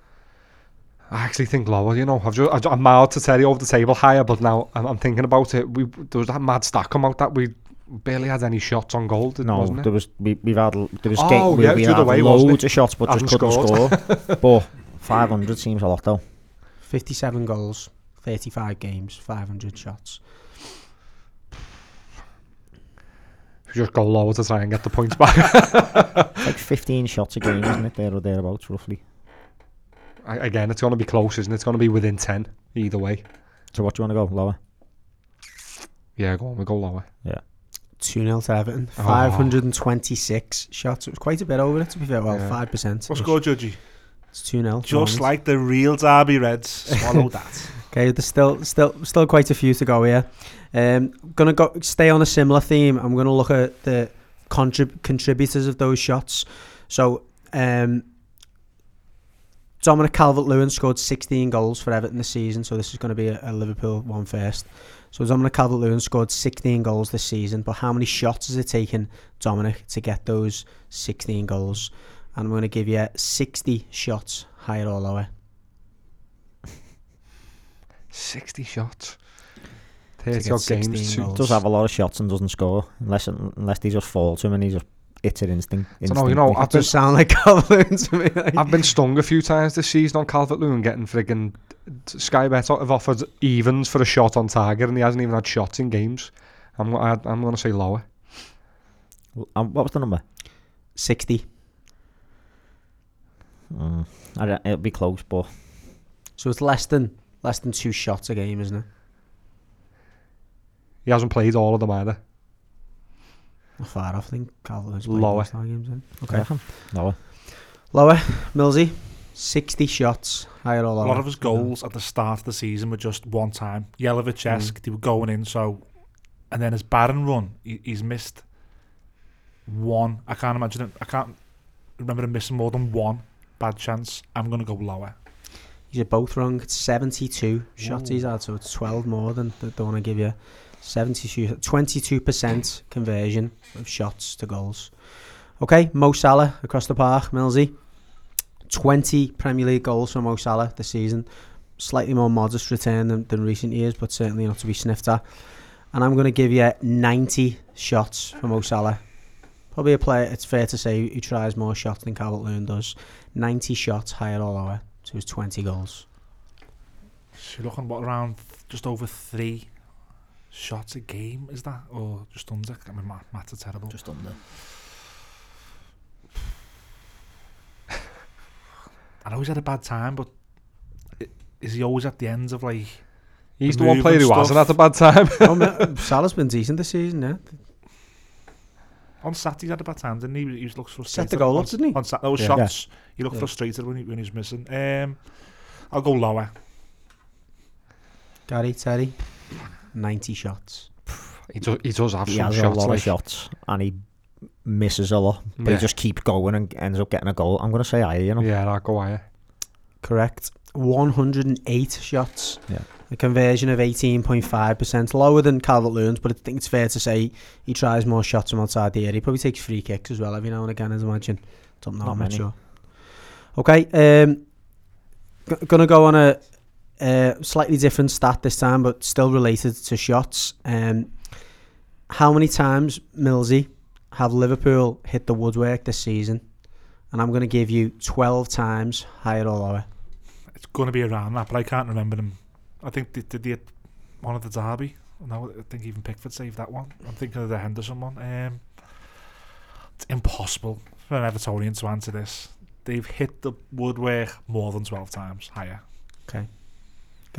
I actually think lower. You know, I've just, I've- I'm mild to tell you over the table higher, but now I'm, I'm thinking about it. We there was that mad stack come out that we barely had any shots on goal, didn't No, wasn't it? there was we, we've had l- there was Oh, game, we, yeah, we it's had way, loads of shots, but just Haven't couldn't score. (laughs) but 500 seems a lot though. 57 goals, 35 games, 500 shots. Just go lower to try and get the points back. (laughs) Like 15 shots a game, isn't it? There or thereabouts, roughly. I- Again, it's going to be close, isn't it? It's going to be within ten either way. So what do you want to go lower? Yeah, go on, we go lower. Yeah. 2 0 to Everton. Oh. 526 shots. It was quite a bit over it, to be fair. Well, Yeah. 5%. What's score, Judgy? It's 2 0. Just like the real Derby Reds. Swallow (laughs) that. Okay, there's still still still quite a few to go here. Um, gonna go stay on a similar theme. I'm gonna look at the contrib- contributors of those shots. So, um, Dominic Calvert-Lewin scored 16 goals for Everton this season. So this is going to be a, a Liverpool one first. So Dominic Calvert-Lewin scored 16 goals this season. But how many shots has it taken Dominic to get those 16 goals? And I'm going to give you 60 shots, higher or lower. Sixty shots. To Thirty get odd 16 games. goals. Does have a lot of shots and doesn't score unless unless they just fall to him and he just hits it instinct. So no, you know, instantly. I've been, does sound like (laughs) Calvert-Lewin to me. like. I've been stung a few times this season on Calvert Lewin getting frigging Sky Bet have offered evens for a shot on target and he hasn't even had shots in games. I'm I, I'm going to say lower. Um, what was the number? 60. Mm, I don't, it'll be close, but So it's less than less than two shots a game, isn't it? He hasn't played all of them either. Not far off, I think Calvert-Lewin's Lower. most of our games in. Okay. okay. lower. Lower, Millsy. 60 shots, higher or A lot of his goals at the start of the season were just one time. Jelavic-esque, mm. they were going in, so... And then his barren run, he, he's missed one. I can't imagine it. I can't remember him missing more than one bad chance. I'm going to go lower. You're both wrong. It's 72 shots he's had, so it's 12 more than the, the one I give you. 72, 22% conversion of shots to goals. Okay, Mo Salah across the park, Millsy. 20 Premier League goals for Mo Salah this season. Slightly more modest return than, than recent years, but certainly not to be sniffed at. And I'm going to give you 90 shots for Mo Salah. Probably a player, it's fair to say, who tries more shots than Calvert Lewin does. 90 shots, higher or lower, to his 20 goals. So you're looking, what, around just over three shots a game, is that? Or just under? I mean, math, maths are terrible. Just under. (sighs) I know he's had a bad time, but i- is he always at the ends of, like... He's The the one move player and who hasn't had a bad time. oh, (laughs) Ma- Salah's been decent this season, yeah. On Saturday, he had a bad time, didn't he? He was looks frustrated. Set the goal on, didn't he? On Sat- those Yeah. shots, he looked Yeah. frustrated when he, when he was missing. Um, I'll go lower. Gary, Terry, 90 shots. he, does, he does have He some has shots. a lot like, of shots and he misses a lot, but Yeah. he just keeps going and ends up getting a goal. I'm going to say higher, you know. Yeah, I'll go higher. Correct. 108 shots. Yeah. A conversion of 18.5%. Lower than Calvert Lewin's, but I think it's fair to say he tries more shots from outside the area. He probably takes free kicks as well every now and again, I'd imagine. Don't know, Not I'm not many. sure. Okay, um, g- gonna go on a, a slightly different stat this time, but still related to shots. Um, how many times, Millsy, have Liverpool hit the woodwork this season? And I'm going to give you 12 times higher or lower. It's going to be around that, but I can't remember them. I think they did hit one of the Derby. No, I think even Pickford saved that one. I'm thinking of the Henderson one. Um, it's impossible for an Evertonian to answer this. They've hit the woodwork more than 12 times higher.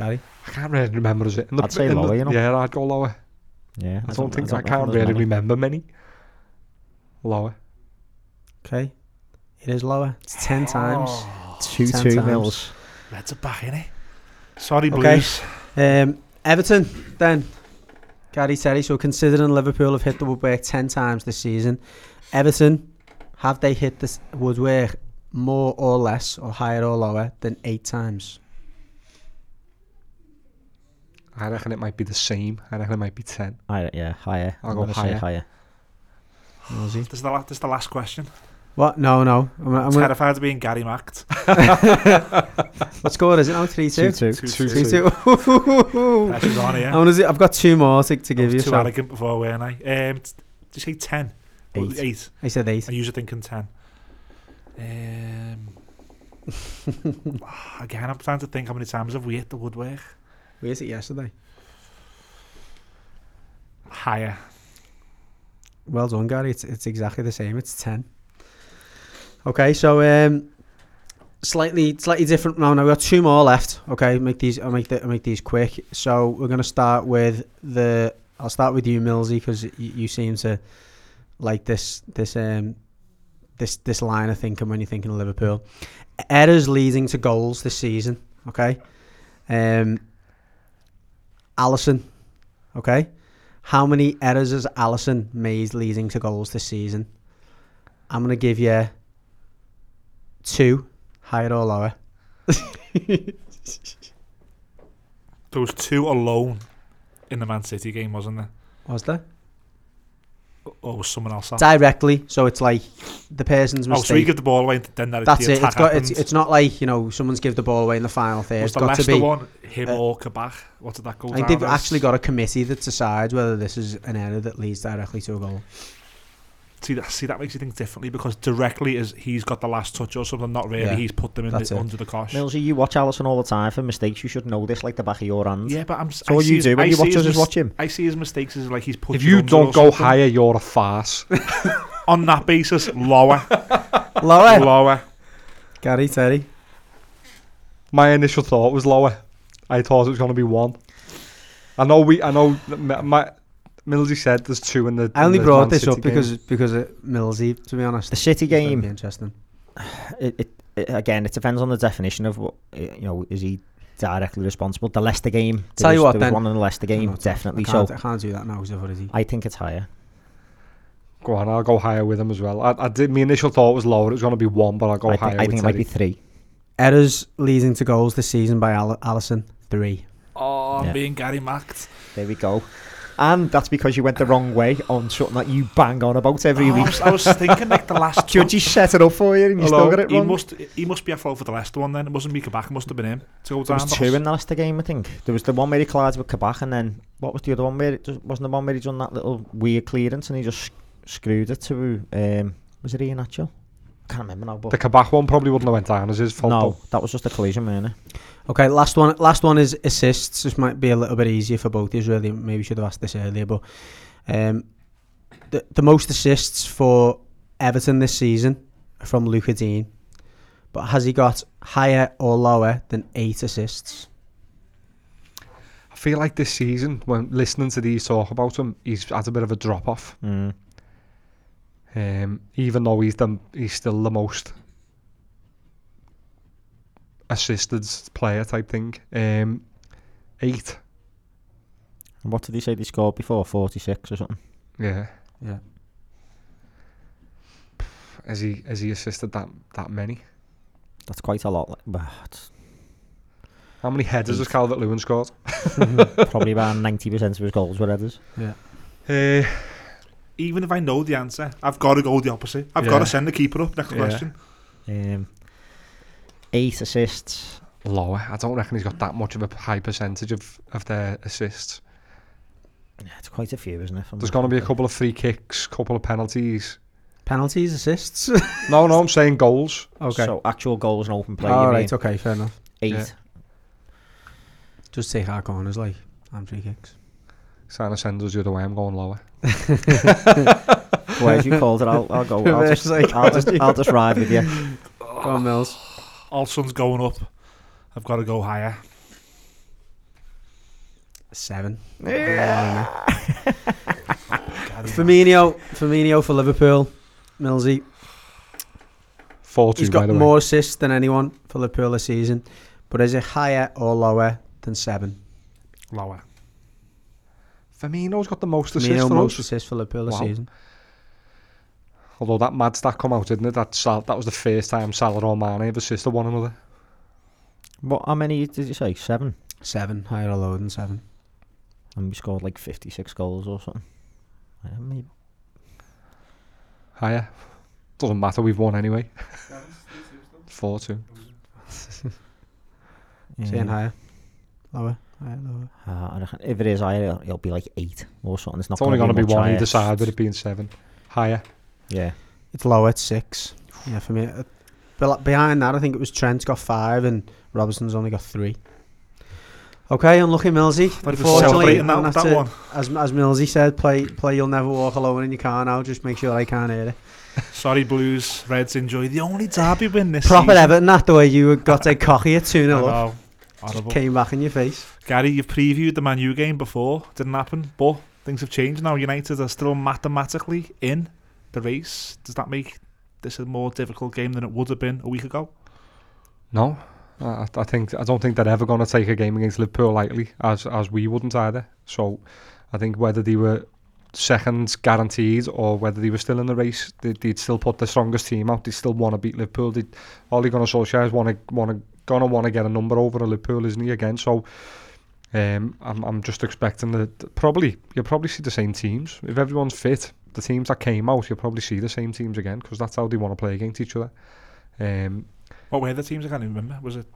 Gary. I can't really remember. Is it? In the- I'd say in the- lower, you know. Yeah, I'd go lower. Yeah, I don't think I, reckon can't really many. remember many. Lower. Okay. It is lower. It's 10 times. Two two times. mils. Reds are back in it. Sorry, Okay. Blues. Um, Everton, then. Gary Terry. So considering Liverpool have hit the woodwork 10 times this season, Everton, have they hit the woodwork more or less, or higher or lower, than eight times? I reckon it might be the same. I reckon it might be 10. I, yeah, higher. I'll I'm go gonna say higher. higher. Nosy. This is the, la- this is the last question. What? No, no. I'm, I'm I'm gonna, terrified of being Gary Macked. (laughs) (laughs) what score is it now? 3 2? Two two. Two, Three two. two. Pressure's on here. I wanna see- I've got two more to, to I give was you. too So arrogant before, weren't I? Um, t- did you say 10? Or Eight. 8. I said eight. I usually thinking 10. Um, (laughs) again, I'm trying to think how many times have we hit the woodwork. Where's it yesterday? Higher. Well done, Gary. It's it's exactly the same. It's ten. Okay, so um, slightly slightly different now. Now we've got two more left. Okay, make these. I'll make the, I'll make these quick. So we're gonna start with the. I'll start with you, Millsy, because you, you seem to like this this um this this line of thinking when you're thinking of Liverpool. Errors leading to goals this season. Okay, um, Alisson. Okay. How many errors has Alisson made leading to goals this season? I'm going to give you two, higher or lower. (laughs) There was two alone in the Man City game, wasn't there? Was there? Or was someone else? at? Directly, so it's like the person's mistake. Oh, so you give the ball away and then that That's the it. It's got. It's, it's not like you know someone's give the ball away in the final third. was It's the got Leicester to be. one him uh, or Kabak? What did that go I think they've as? actually got a committee that decides whether this is an error that leads directly to a goal. See that, see, that makes you think differently because directly as he's got the last touch or something, not really. Yeah, he's put them in the, under the cosh. Millsy, you watch Alisson all the time for mistakes. You should know this like the back of your hand. Yeah, but I'm. s- So all you his- do when I you watch his us is watch him. I see his mistakes as like he's put. If you don't go higher, you're a farce. (laughs) on that basis, lower, (laughs) Lower, lower. Gary Terry. My initial thought was lower. I thought it was going to be one. I know we. I know. that My, my Millsy said there's two in the. I only in the brought Man this City up because game. because of Millsy. To be honest, The City Just thought it'd game, interesting. it, it, it, again, it depends on the definition of what you know. Is he directly responsible? The Leicester game. there Tell you was- what there was then. one in the Leicester I'm game, not- definitely. I So can't, I can't do that now. So what is he? I think it's higher. Go on, I'll go higher with him as well. I, I did. My initial thought was lower. It was going to be one, but I'll go I higher. think, I with think it might Terry. be three. Errors leading to goals this season by Al- Alisson three. Oh, I'm Yeah. being Gary Macked. There we go. and that's because you went the wrong way on something that you bang on about every oh, week. I was, I was thinking like the last (laughs) one. Set it up for you and you Hello, still got it wrong. He must, he must be a fault for the last one then. It wasn't me Kabak, it must have been him. To go down, there was two in the last game, I think. There was the one where he collided with Kabak and then, what was the other one where, it just, wasn't the one where he done that little weird clearance and he just screwed it to, um, was it Ian Atchell? I can't remember now. But the Kabak one probably wouldn't have went down as his fault. No, though. that was just a collision, wasn't it? Okay, last one. Last one is assists. This might be a little bit easier for both of you. Really, maybe should have asked this earlier, but um, the the most assists for Everton this season from Lucas Digne, but has he got higher or lower than eight assists? I feel like this season, when listening to these talk about him, he's had a bit of a drop off. Mm. Um, even though he's the he's still the most assisted player type thing. Um, eight. And what did he say they scored before? 46 or something? Yeah. Yeah. Has he has he assisted that that many? That's quite a lot. Like, but How many headers has Calvert Lewin scored? (laughs) (laughs) probably about 90% of his goals were headers. Uh, Even if I know the answer, I've got to go the opposite. I've got Yeah. to send the keeper up. Next Yeah. question. Um, eight assists. lower. I don't reckon he's got that much of a high percentage of, of their assists. Yeah, it's quite a few, isn't it? from There's going to be a couple of free kicks, couple of penalties. Penalties, assists. No, no, I'm saying goals. (laughs) okay. So actual goals and open play. All you right. mean? Okay. Fair enough. Eight. Yeah. Just take our corners like and free kicks. Sana sends us the other way. I'm going lower. (laughs) (laughs) Well, as you called it, I'll, I'll go. I'll just, I'll, just, I'll just ride with you. Go on, Mills. Alson's going up. I've got to go higher. Seven. Yeah. (laughs) (laughs) Firmino, Firmino for Liverpool. Millsy. Four two. He's by got the way. more assists than anyone for Liverpool this season. But is it higher or lower than seven? lower. Firmino's got the most assists Firmino for most us. assists for Liverpool this Wow. season. Although that mad stat come out, didn't it? That Sal- that was the first time Salah or Mane have assisted one another. What? How many did you say? Seven. Seven, higher or lower than seven. And we scored like fifty-six goals or something. Yeah, maybe. Higher. Doesn't matter. We've won anyway. Four two. Saying Yeah. higher. Lower. Higher, lower. Uh, I reckon if it is higher, it'll, it'll be like eight or something. It's not It's only going going to to be one higher. either side with it being seven. Higher. Yeah. It's low it's six. Yeah, for me. Uh, But behind that, I think it was Trent got five and Robertson's only got three. Okay, unlucky Millsy. Thought he Unfortunately, that- that to- one. As, as Millsy said, play play You'll Never Walk Alone in your car now. Just make sure I can't hear it. Sorry, Blues. Reds enjoy the only derby win this Proper season. Everton, that the way you got a cocky at 2 I 0 up. Horrible. Came back in your face. Gary, you've previewed the Man U game before. Didn't happen, but things have changed now. United are still mathematically in the race. Does that make this a more difficult game than it would have been a week ago? No. I, I think I don't think they're ever going to take a game against Liverpool lightly, as as we wouldn't either. So, I think whether they were seconds guaranteed or whether they were still in the race, they, they'd still put the strongest team out. They still want to beat Liverpool. they're Ole Gunnar Solskjaer is want to want to gonna want to get a number over Liverpool, isn't he? Again, so. Um, I'm I'm just expecting that probably you'll probably see the same teams if everyone's fit. The teams that came out, you'll probably see the same teams again because that's how they want to play against each other. Um, What were the teams? I can't even remember. Was it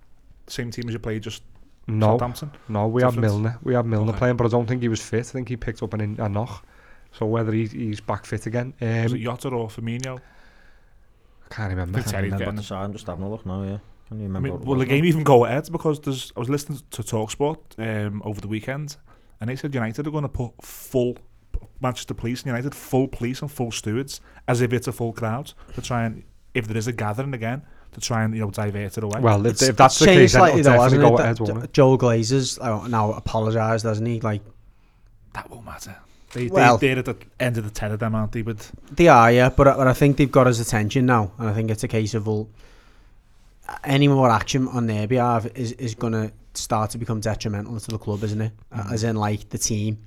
the same team as you played just no, Southampton? No, we have Difference? Milner. We have Milner Okay. playing, but I don't think he was fit. I think he picked up an in, a knock. So whether he, he's back fit again, Was um, it Jota or Firmino? I can't remember. Good Can't remember getting what it. I'm just having a look now, yeah. Can you I remember mean, what will the game now? even go ahead? Because there's, I was listening to Talksport um, over the weekend, and they said United are going to put full Manchester Police and United full police and full stewards as if it's a full crowd to try and if there is a gathering again to try and you know divert it away. Well, if, It's- if that's the changed case, then slightly though, definitely hasn't go it? ahead, That- Joel Glazer's uh, now apologised, hasn't he? Like that won't matter. They, Well- they, they're at the end of the tether, them, aren't they? But They are, yeah, but, I- but I think they've got his attention now, and I think it's a case of well, any more action on their behalf is is going to start to become detrimental to the club, isn't it? Uh, As in, like the team,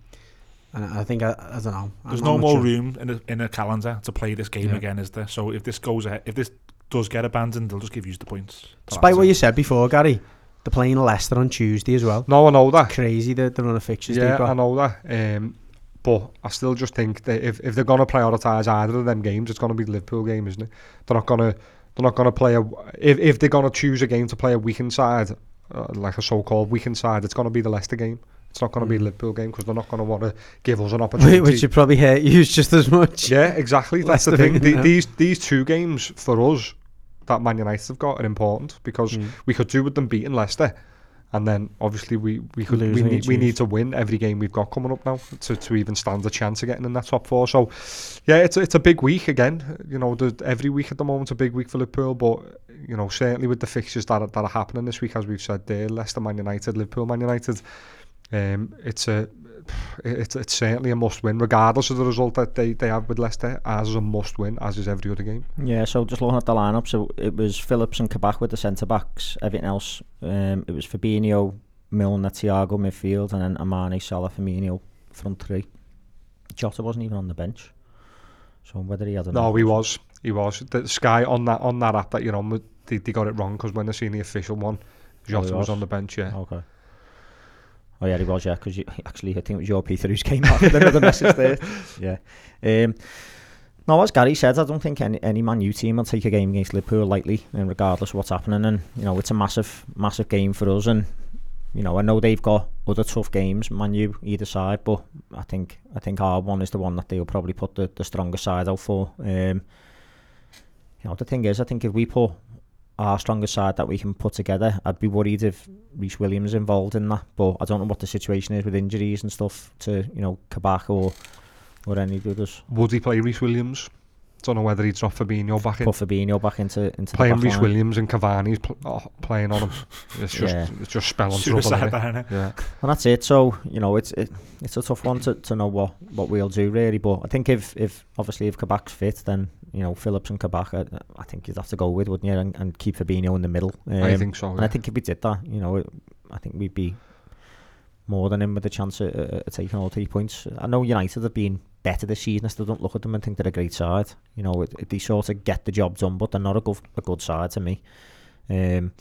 and I I think I, I don't know. there's I'm no more sure. room in a, in a calendar to play this game Yeah. again, is there? So if this goes ahead, if this does get abandoned, they'll just give you the points. Despite what you said before, Gary, they're playing Leicester on Tuesday as well. No, I know that. Crazy the, the run of fixtures Yeah, they've got. I know that. Um, but I still just think that if, if they're going to prioritise either of them games, it's going to be the Liverpool game, isn't it? They're not going to they're not going to play a if if they're going to choose a game to play a weekend side, uh, like a so-called weekend side, it's going to be the Leicester game. It's not going to be a Mm. Liverpool game because they're not going to want to give us an (laughs) opportunity. Which would probably hurt you just as much. Yeah, exactly. That's the thing. The, these these two games for us that Man United have got are important because Mm. we could do with them beating Leicester, and then obviously we we could we need we need to win every game we've got coming up now to, to even stand a chance of getting in that top four. So yeah, it's a, it's a big week again. You know, every week at the moment a big week for Liverpool, but you know certainly with the fixtures that are, that are happening this week, as we've said there, Leicester, Man United, Liverpool, Man United. Um, it's a it's it's certainly a must win, regardless of the result that they, they have with Leicester. As a must win, as is every other game. Yeah, so just looking at the lineup, so it was Phillips and Kabak with the centre backs. Everything else, um, it was Fabinho, Milner, Thiago midfield, and then Mane, Salah, Firmino front three. Jota wasn't even on the bench, so whether he had. No, he was. He was. The Sky on that on that app that you're on, they, they got it wrong because when they seen the official one, Jota was. was? on the bench. Yeah. Okay. Oh yeah, he was. Yeah, because (laughs) actually, I think it was your Peter who's came out with another message there. (laughs) Yeah. Um, no, as Gary said, I don't think any, any Man U team will take a game against Liverpool lightly, and regardless of what's happening. And you know, it's a massive, massive game for us. And you know, I know they've got other tough games, Man U either side, but I think I think our one is the one that they'll probably put the, the stronger side out for. Um, you know, the thing is, I think if we put our strongest side that we can put together. I'd be worried if Rhys Williams involved in that, but I don't know what the situation is with injuries and stuff to you know Kabak or or any of the others. Would he play Rhys Williams? Don't know whether he'd drop Fabinho back in. Put Fabinho back into into playing the Rhys. Williams and Cavani's pl- oh, playing on him. (laughs) It's just Yeah. it's just spelling trouble. Suicide innit? there, innit? Yeah. And that's it. So you know, it's it, it's a tough one to, to know what, what we'll do really. But I think if, if obviously if Kabak's fit, then you know Phillips and Kabak, I, I think you'd have to go with, wouldn't you, and, and keep Fabinho in the middle. I Um, think so. And I think if we did that, you know, it, I think we'd be more than him with a chance of, of, of taking all three points. I know United have been better this season. I still don't look at them and think they're a great side. You know, it, it- they sort of get the job done, but they're not a good a good side to me. Um,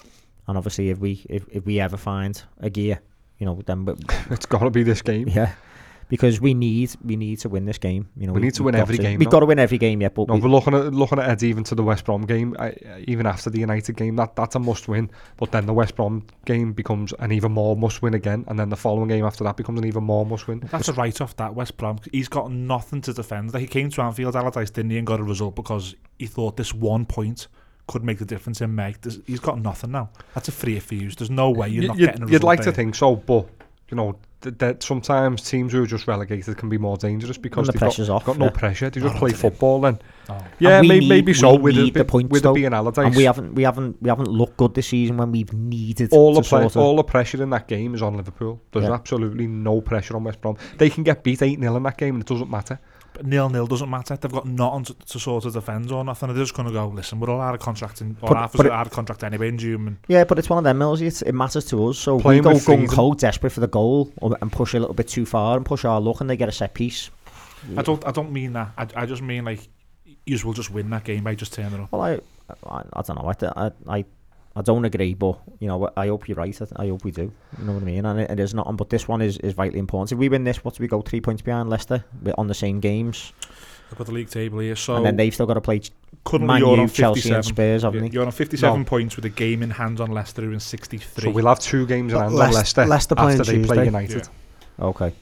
and obviously, if we if, if we ever find a gear, you know, then we, (laughs) it's got to be this game. yeah, because we need we need to win this game. You know, We need to we've win got every game, We've though. got to win every game, yeah. But No, we, we're looking at looking at even to the West Brom game, I, even after the United game. That that's a must win. But then the West Brom game becomes an even more must win again, and then the following game after that becomes an even more must win. That's a write off that West Brom. He's got nothing to defend. Like he came to Anfield Allardyce, didn't he, and got a result because he thought this one point could make the difference in May. There's, he's got nothing now. That's a free fuse. There's no way you're not you'd, getting a result. you'd like to think so, but you know th- that sometimes teams who are just relegated can be more dangerous because the they've got, off, got no yeah. pressure. They Oh, just not play football then. Oh. Yeah, we may, need- maybe so with it, the points, with though. it being Allardyce. and we haven't we haven't we haven't looked good this season when we've needed all to the play, sort of, all the pressure in that game is on Liverpool. There's Yeah. absolutely no pressure on West Brom. They can get beat eight 0 in that game, and it doesn't matter. Nil nil doesn't matter. They've got nothing to, to sort of defend or nothing. They're just going to go. Listen, we're all out of contract in, or But- half of but it- out of contract anyway in June. Yeah, but it's one of them, Millsy. It's, it matters to us. So we go gung ho, desperate for the goal, or, and push a little bit too far and push our luck, and they get a set piece. I don't. I don't mean that. I, I just mean like you will just win that game by just turning up. Well, I, I, I don't know. I, I, I, I don't agree, but you know, I hope you're right. I, I hope we do. You know what I mean? And it, it is not. But this one is, is vitally important. If we win this, what do we go three points behind Leicester? We're on the same games, I've got the league table here. So and then they've still got to play currently Man you're U, on Chelsea, 57. and Spurs, haven't Yeah, they? You're on 57 No. points with a game in hand on Leicester who in 63. So we'll have two games in But hand on Leicester, Leicester playing after they play Tuesday. United. Okay.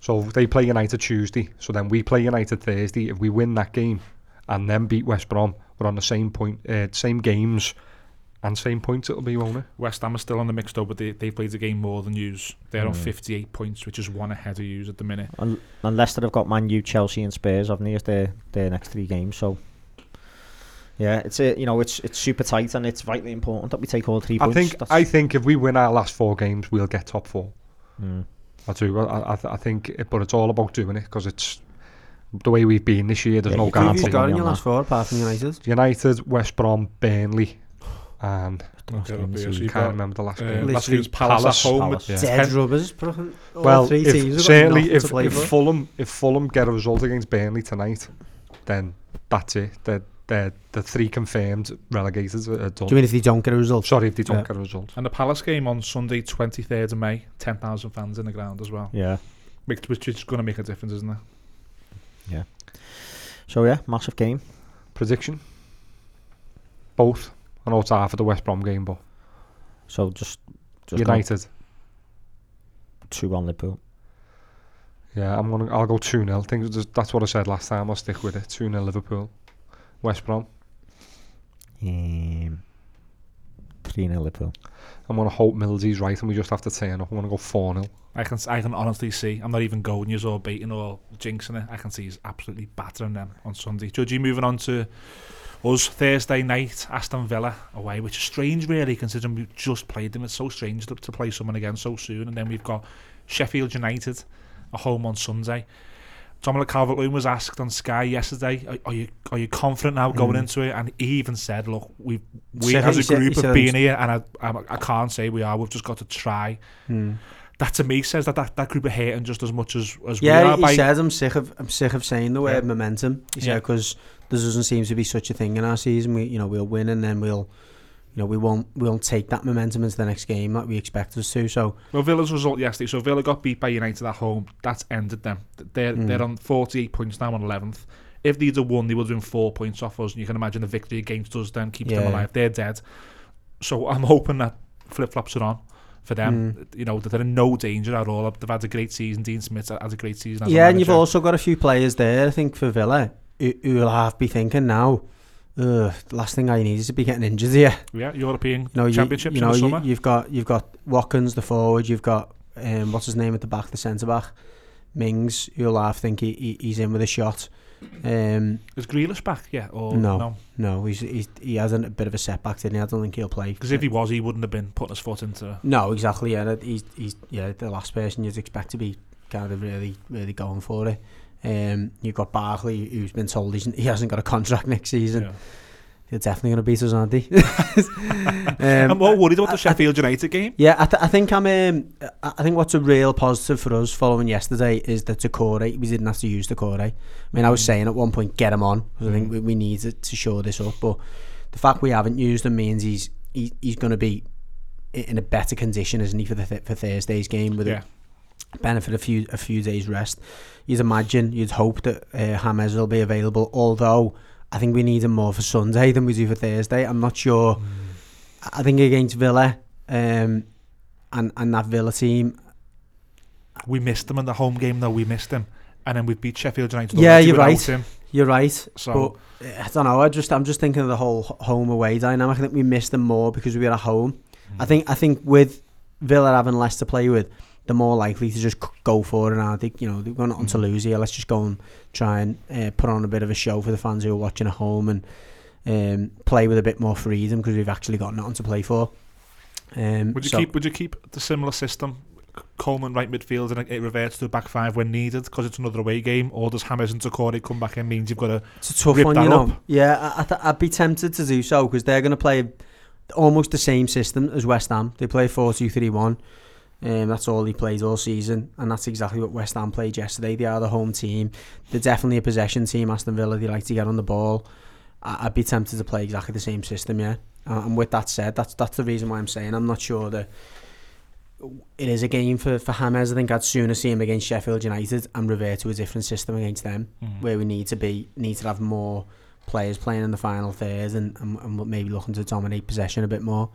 So they play United Tuesday. So then we play United Thursday. If we win that game and then beat West Brom, we're on the same point, uh, same games and same points. It'll be, won't it? West Ham are still on the mixed up, but they, they've played the game more than yous. They're on Mm. 58 points, which is one ahead of yous at the minute. And, and Leicester have got Man U, Chelsea, and Spurs, haven't they? As their their next three games. So. Yeah, it's a, you know it's it's super tight and it's vitally important that we take all three I points. think That's- I think if we win our last four games, we'll get top four. Mm. I do. I, I, I think, it, but it's all about doing it because it's the way we've been this year. There's Yeah, no you can't Who guarantee. have you got in your last four apart from United? United, West Brom, Burnley, and Last Okay, game of the so you've can't got, remember the last Uh, game. last game's Palace, Palace. at home. Palace, with yeah. Dead rubbers. well, three if, teams have certainly if, if for. Fulham if Fulham get a result against Burnley tonight, then that's it. They're, they're, the three confirmed relegated are done. Do you mean if they don't get a result? Sorry if they don't Yeah. get a result. And the Palace game on Sunday, 23rd of May, 10,000 fans in the ground as well. Yeah. Which, which is going to make a difference, isn't it? Yeah. So yeah, massive game. Prediction? Both. I know it's half of the West Brom game, but So just just United. two one Liverpool. Yeah, I'm gonna. I'll go two 0 Think that's- that's what I said last time. I'll stick with it. Two 0 Liverpool. West Brom. Um, three 0 Liverpool. I'm gonna hope Millsy's right, and we just have to turn up. I'm gonna go four 0 I can I can honestly see. I'm not even going yous or baiting or jinxing it. I can see he's absolutely battering them on Sunday. Judgy moving on to us Thursday night, Aston Villa away, which is strange really considering we've just played them. It's so strange to, to play someone again so soon. And then we've got Sheffield United at home on Sunday. Dominic Calvert-Lewin was asked on Sky yesterday, are, are you are you confident now going Mm. into it? And he even said, look, we we Said- as a group said have been here, and I, I I can't say we are. We've just got to try Mm. That to me says that that, that group are hating just as much as, as we are. Yeah, he says I'm sick of I'm sick of saying the word Yeah. momentum. He Yeah. said because there doesn't seem to be such a thing in our season. We you know we'll win and then we'll you know we won't we won't take that momentum into the next game like we expect us to. So well, Villa's result yesterday. So Villa got beat by United at home. That's ended them. They're Mm. they're on 48 points now on 11th. If they'd have won, they would have been four points off us. And you can imagine the victory against us then keeps them alive. They're dead. So I'm hoping that flip flops are on for them. Mm. You know they're in no danger at all. They've had a great season. Dean Smith has a great season. As yeah, and you've also got a few players there. I think for Villa who who will have be thinking now. Ugh, the last thing I need is to be getting injured here. yeah European You know, you, championships you know, in the you, summer. you've got you've got Watkins the forward. You've got um, what's his name at the back, the centre back. Mings, you'll half think he, he, he's in with a shot. Um, Is Grealish back yet? Or no, no, no. He's, he's he has a bit of a setback, didn't he? I don't think he'll play. Because if he was, he wouldn't have been putting his foot into. No, exactly. Yeah, he's he's yeah the last person you'd expect to be kind of really really going for it. Um, you've got Barkley, who's been told he's, he hasn't got a contract next season. Yeah. They're definitely going to beat us, aren't they? (laughs) I'm um, more worried about the I- Sheffield United game. yeah, I, th- I think I'm. Um, I think what's a real positive for us following yesterday is that Doucouré we didn't have to use Doucouré. I mean, I was saying at one point, get him on because I think we, we need to, to show this up. But the fact we haven't used him means he's he, he's going to be in a better condition, isn't he, for the th- for Thursday's game with Yeah. a benefit a few a few days rest. You'd imagine, you'd hope that uh, James will be available. Although I think we need him more for Sunday than we do for Thursday. I'm not sure. I think against Villa, um, and and that Villa team. We missed them in the home game, though. We missed them, And then we beat Sheffield United. Yeah, you're right. Him. You're right, So, but uh, I don't know. I just I'm just thinking of the whole home away dynamic. I think we missed them more because we were at home. I think I think with Villa having less to play with, they're more likely to just go for it. And I think you know they're going on to lose here. Let's just go and try and uh, put on a bit of a show for the fans who are watching at home and um, play with a bit more freedom because we've actually got nothing to play for. Um, would you so- keep would you keep the similar system? Coleman right midfield and it- reverts to a back five when needed because it's another away game, or does James and Doucouré come back in means you've got to It's a tough rip one, that you know. up. Yeah, I, I th- I'd be tempted to do so because they're going to play almost the same system as West Ham. They play 4 2 3 1. Um, that's all he played all season, and that's exactly what West Ham played yesterday. They are the home team. They're definitely a possession team. Aston Villa, they like to get on the ball. I- I'd be tempted to play exactly the same system, yeah. Uh, and with that said, that's that's the reason why I'm saying I'm not sure that it is a game for, for James. I think I'd sooner see him against Sheffield United and revert to a different system against them where we need to be need to have more players playing in the final third and, and, and maybe looking to dominate possession a bit more.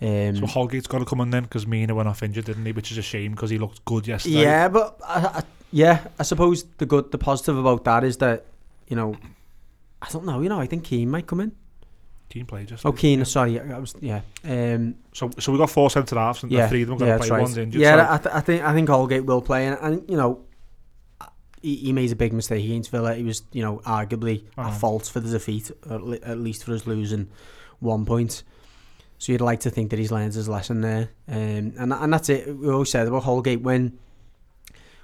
Um, So Holgate's got to come in then because Mina went off injured, didn't he? Which is a shame because he looked good yesterday. yeah, but I, I, yeah, I suppose the good, the positive about that is that you know, I don't know, you know, I think Keane might come in. Keane played just. Oh, Keane, sorry, I was yeah. Um, So so we got four centre halves and yeah, three of them got yeah, to play. right. One's injured. Yeah, so I, th- I think I think Holgate will play, and, and you know, he, he made a big mistake against Villa. He was, you know, arguably Uh-huh. at fault for the defeat, at, at least for us losing one point. So you'd like to think that he's learned his lesson there, um, and and that's it. We always said about Holgate when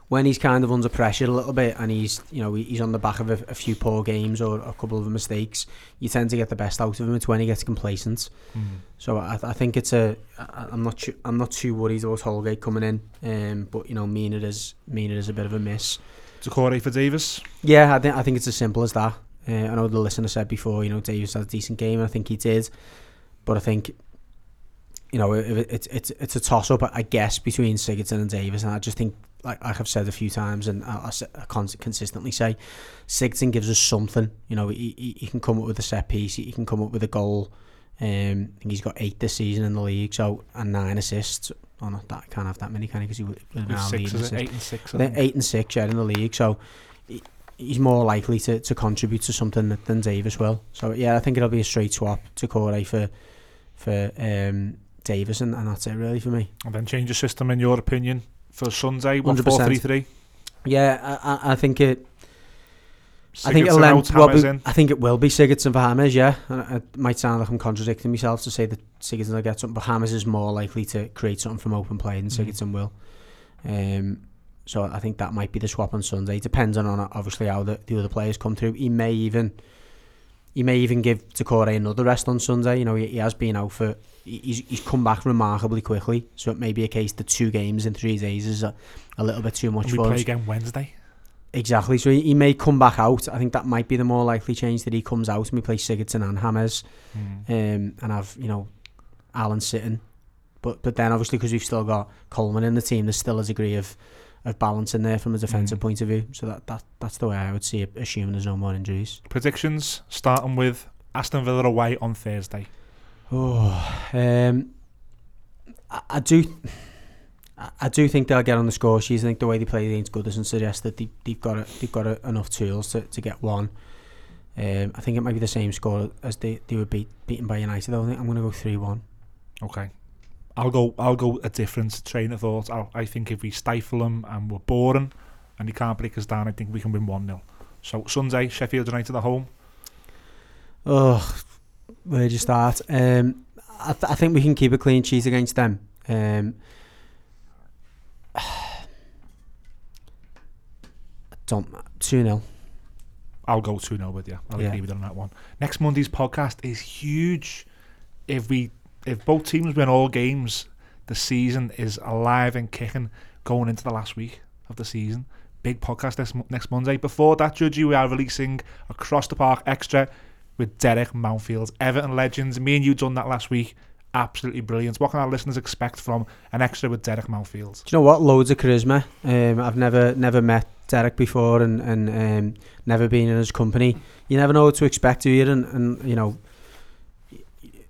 when he's kind of under pressure a little bit, and he's you know he's on the back of a, a few poor games or a couple of mistakes, you tend to get the best out of him. It's when he gets complacent. Mm. So I, I think it's a. I- I'm not. Too, I'm not too worried about Holgate coming in. Um, but you know, mean it is. Mean it is a bit of a miss. Doucouré for Davies. Yeah, I think. I think it's as simple as that. Uh, I know the listener said before. You know, Davies had a decent game. and I think he did. But I think. You know, it's it's it's a toss up, I guess, between Sigurdsson and Davies, and I just think, like, like I've said a few times, and I cons- consistently say, Sigurdsson gives us something. You know, he, he, he can come up with a set piece, he can come up with a goal. Um, I think he's got eight this season in the league, so and nine assists. Oh, not that can't have that many, can he? Because he was lead Six, is. Eight and six. I eight and six yeah, in the league, so he, he's more likely to, to contribute to something than Davies will. So yeah, I think it'll be a straight swap Doucouré for for um, Davies, and, and that's it really for me. And then change the system in your opinion for Sunday. One 100%. four three three. Yeah, I, I, I think it. I think it'll end, out, James Robbie- in. I think it will be Sigurdsson for James. Yeah, and it might sound like I'm contradicting myself to say that Sigurdsson will get something, but James is more likely to create something from open play than Mhm. Sigurdsson will. Um, so I think that might be the swap on Sunday, depending on obviously how the, the other players come through. He may even he may even give Doucouré another rest on Sunday. You know, he, he has been out for he's he's come back remarkably quickly. So it may be a case that two games in three days is a, a little bit too much And we for play him. again Wednesday. Exactly. So he, he may come back out. I think that might be the more likely change that he comes out and we play Sigurdsson and James Mm. um, and have, you know, Allan sitting. But but then obviously because we've still got Coleman in the team, there's still a degree of, of balance in there from a defensive Mm. point of view. So that, that that's the way I would see it, assuming there's no more injuries. Predictions starting with Aston Villa away on Thursday. Oh, um, I, I do. I- do think they'll get on the score sheet. I think the way they played against Goodison suggests that they, they've got a, they've got a, enough tools to, to get one. Um, I think it might be the same score as they, they were beat, beaten by United. Though I think I'm going to go three one. Okay. I'll go. I'll go a different train of thought. i I think if we stifle them and we're boring, and he can't break us down, I think we can win 1 0. So Sunday, Sheffield United at home. Oh, where do you start? Um, I, th- I think we can keep a clean sheet against them. Um, (sighs) don't 2 0. I'll go 2 0 with you. I'll Yeah. agree with you on that one. Next Monday's podcast is huge. If we if both teams win all games, the season is alive and kicking going into the last week of the season. Big podcast this, next Monday. Before that, Judgy, we are releasing Across the Park Extra with Derek Mountfield. Everton Legends. Me and you done that last week. Absolutely brilliant. What can our listeners expect from an extra with Derek Mountfield? Do you know what? Loads of charisma. Um, I've never never met Derek before and, and um, never been in his company. You never know what to expect, do you? And, and you know,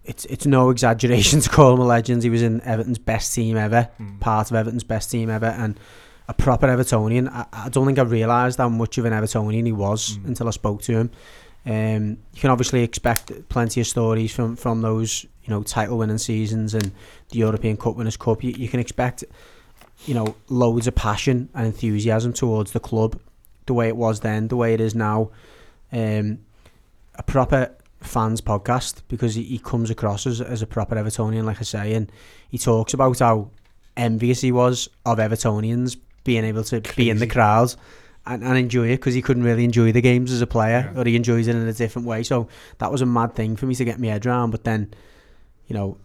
it's it's no exaggeration to call him a legend. He was in Everton's best team ever, Mm. part of Everton's best team ever, and a proper Evertonian. I, I don't think I realised how much of an Evertonian he was Mm. until I spoke to him. Um, you can obviously expect plenty of stories from, from those you know title winning seasons and the European Cup Winners' Cup. You, you can expect you know loads of passion and enthusiasm towards the club, the way it was then, the way it is now. Um, a proper fans podcast because he, he comes across as, as a proper Evertonian, like I say, and he talks about how envious he was of Evertonians being able to be in the Crazy. crowd and, and enjoy it because he couldn't really enjoy the games as a player, Yeah. or he enjoys it in a different way. So that was a mad thing for me to get my head around. But then, you know,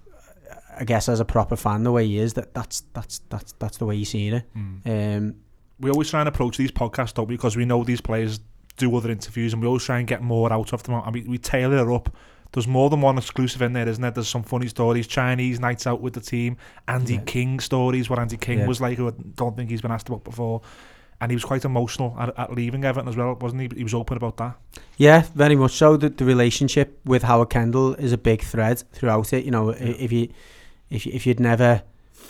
I guess as a proper fan, the way he is, that that's that's that's that's the way he's seen it. Mm. Um, we always try and approach these podcasts don't we? because we know these players do other interviews and we always try and get more out of them and we, we tailor it up there's more than one exclusive in there isn't there there's some funny stories Chinese nights out with the team Andy Yeah. King stories what Andy King Yeah. was like who I don't think he's been asked about before and he was quite emotional at, at leaving Everton as well wasn't he he was open about that Yeah, very much so. The, the relationship with Howard Kendall is a big thread throughout it. You know, i if you if you, if you'd never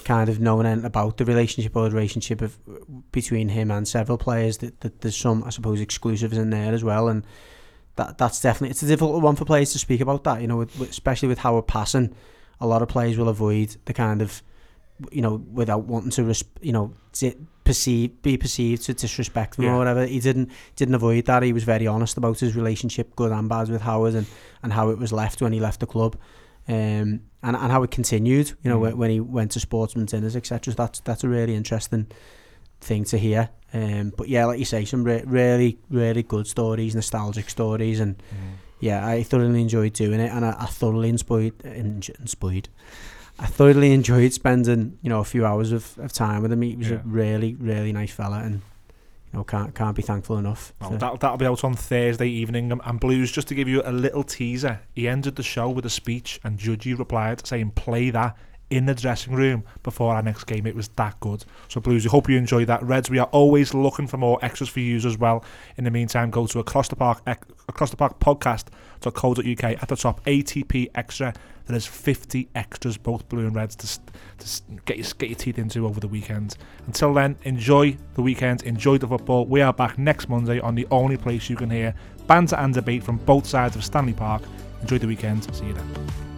kind of known anything about the relationship or the relationship of between him and several players, that, that there's some I suppose exclusives in there as well, and that that's definitely it's a difficult one for players to speak about that. You know, with, especially with Howard passing, a lot of players will avoid the kind of you know without wanting to res- you know perceive be perceived to disrespect him Yeah. or whatever. He didn't didn't avoid that. He was very honest about his relationship, good and bad, with Howard, and, and how it was left when he left the club, um, and and how it continued. You know, Mm. when, when he went to sportsman dinners, etc. So that's that's a really interesting thing to hear. Um, but yeah, like you say, some re- really really good stories, nostalgic stories, and yeah, I thoroughly enjoyed doing it, and I, I thoroughly enjoyed enjoyed. I thoroughly enjoyed spending you know a few hours of, of time with him. He was Yeah. a really really nice fella, and you know can't can't be thankful enough. Oh, for- that, that'll be out on Thursday evening. And, and Blues, just to give you a little teaser, he ended the show with a speech, and Judgy replied saying, "Play that in the dressing room before our next game." It was that good. So Blues, we hope you enjoy that. Reds, we are always looking for more extras for you as well. In the meantime, go to across the park across the park podcast.co.uk at the top ATP extra. There's 50 extras, both blue and reds, to, to get, your, get your teeth into over the weekend. Until then, enjoy the weekend, enjoy the football. We are back next Monday on the only place you can hear banter and debate from both sides of Stanley Park. Enjoy the weekend. See you then.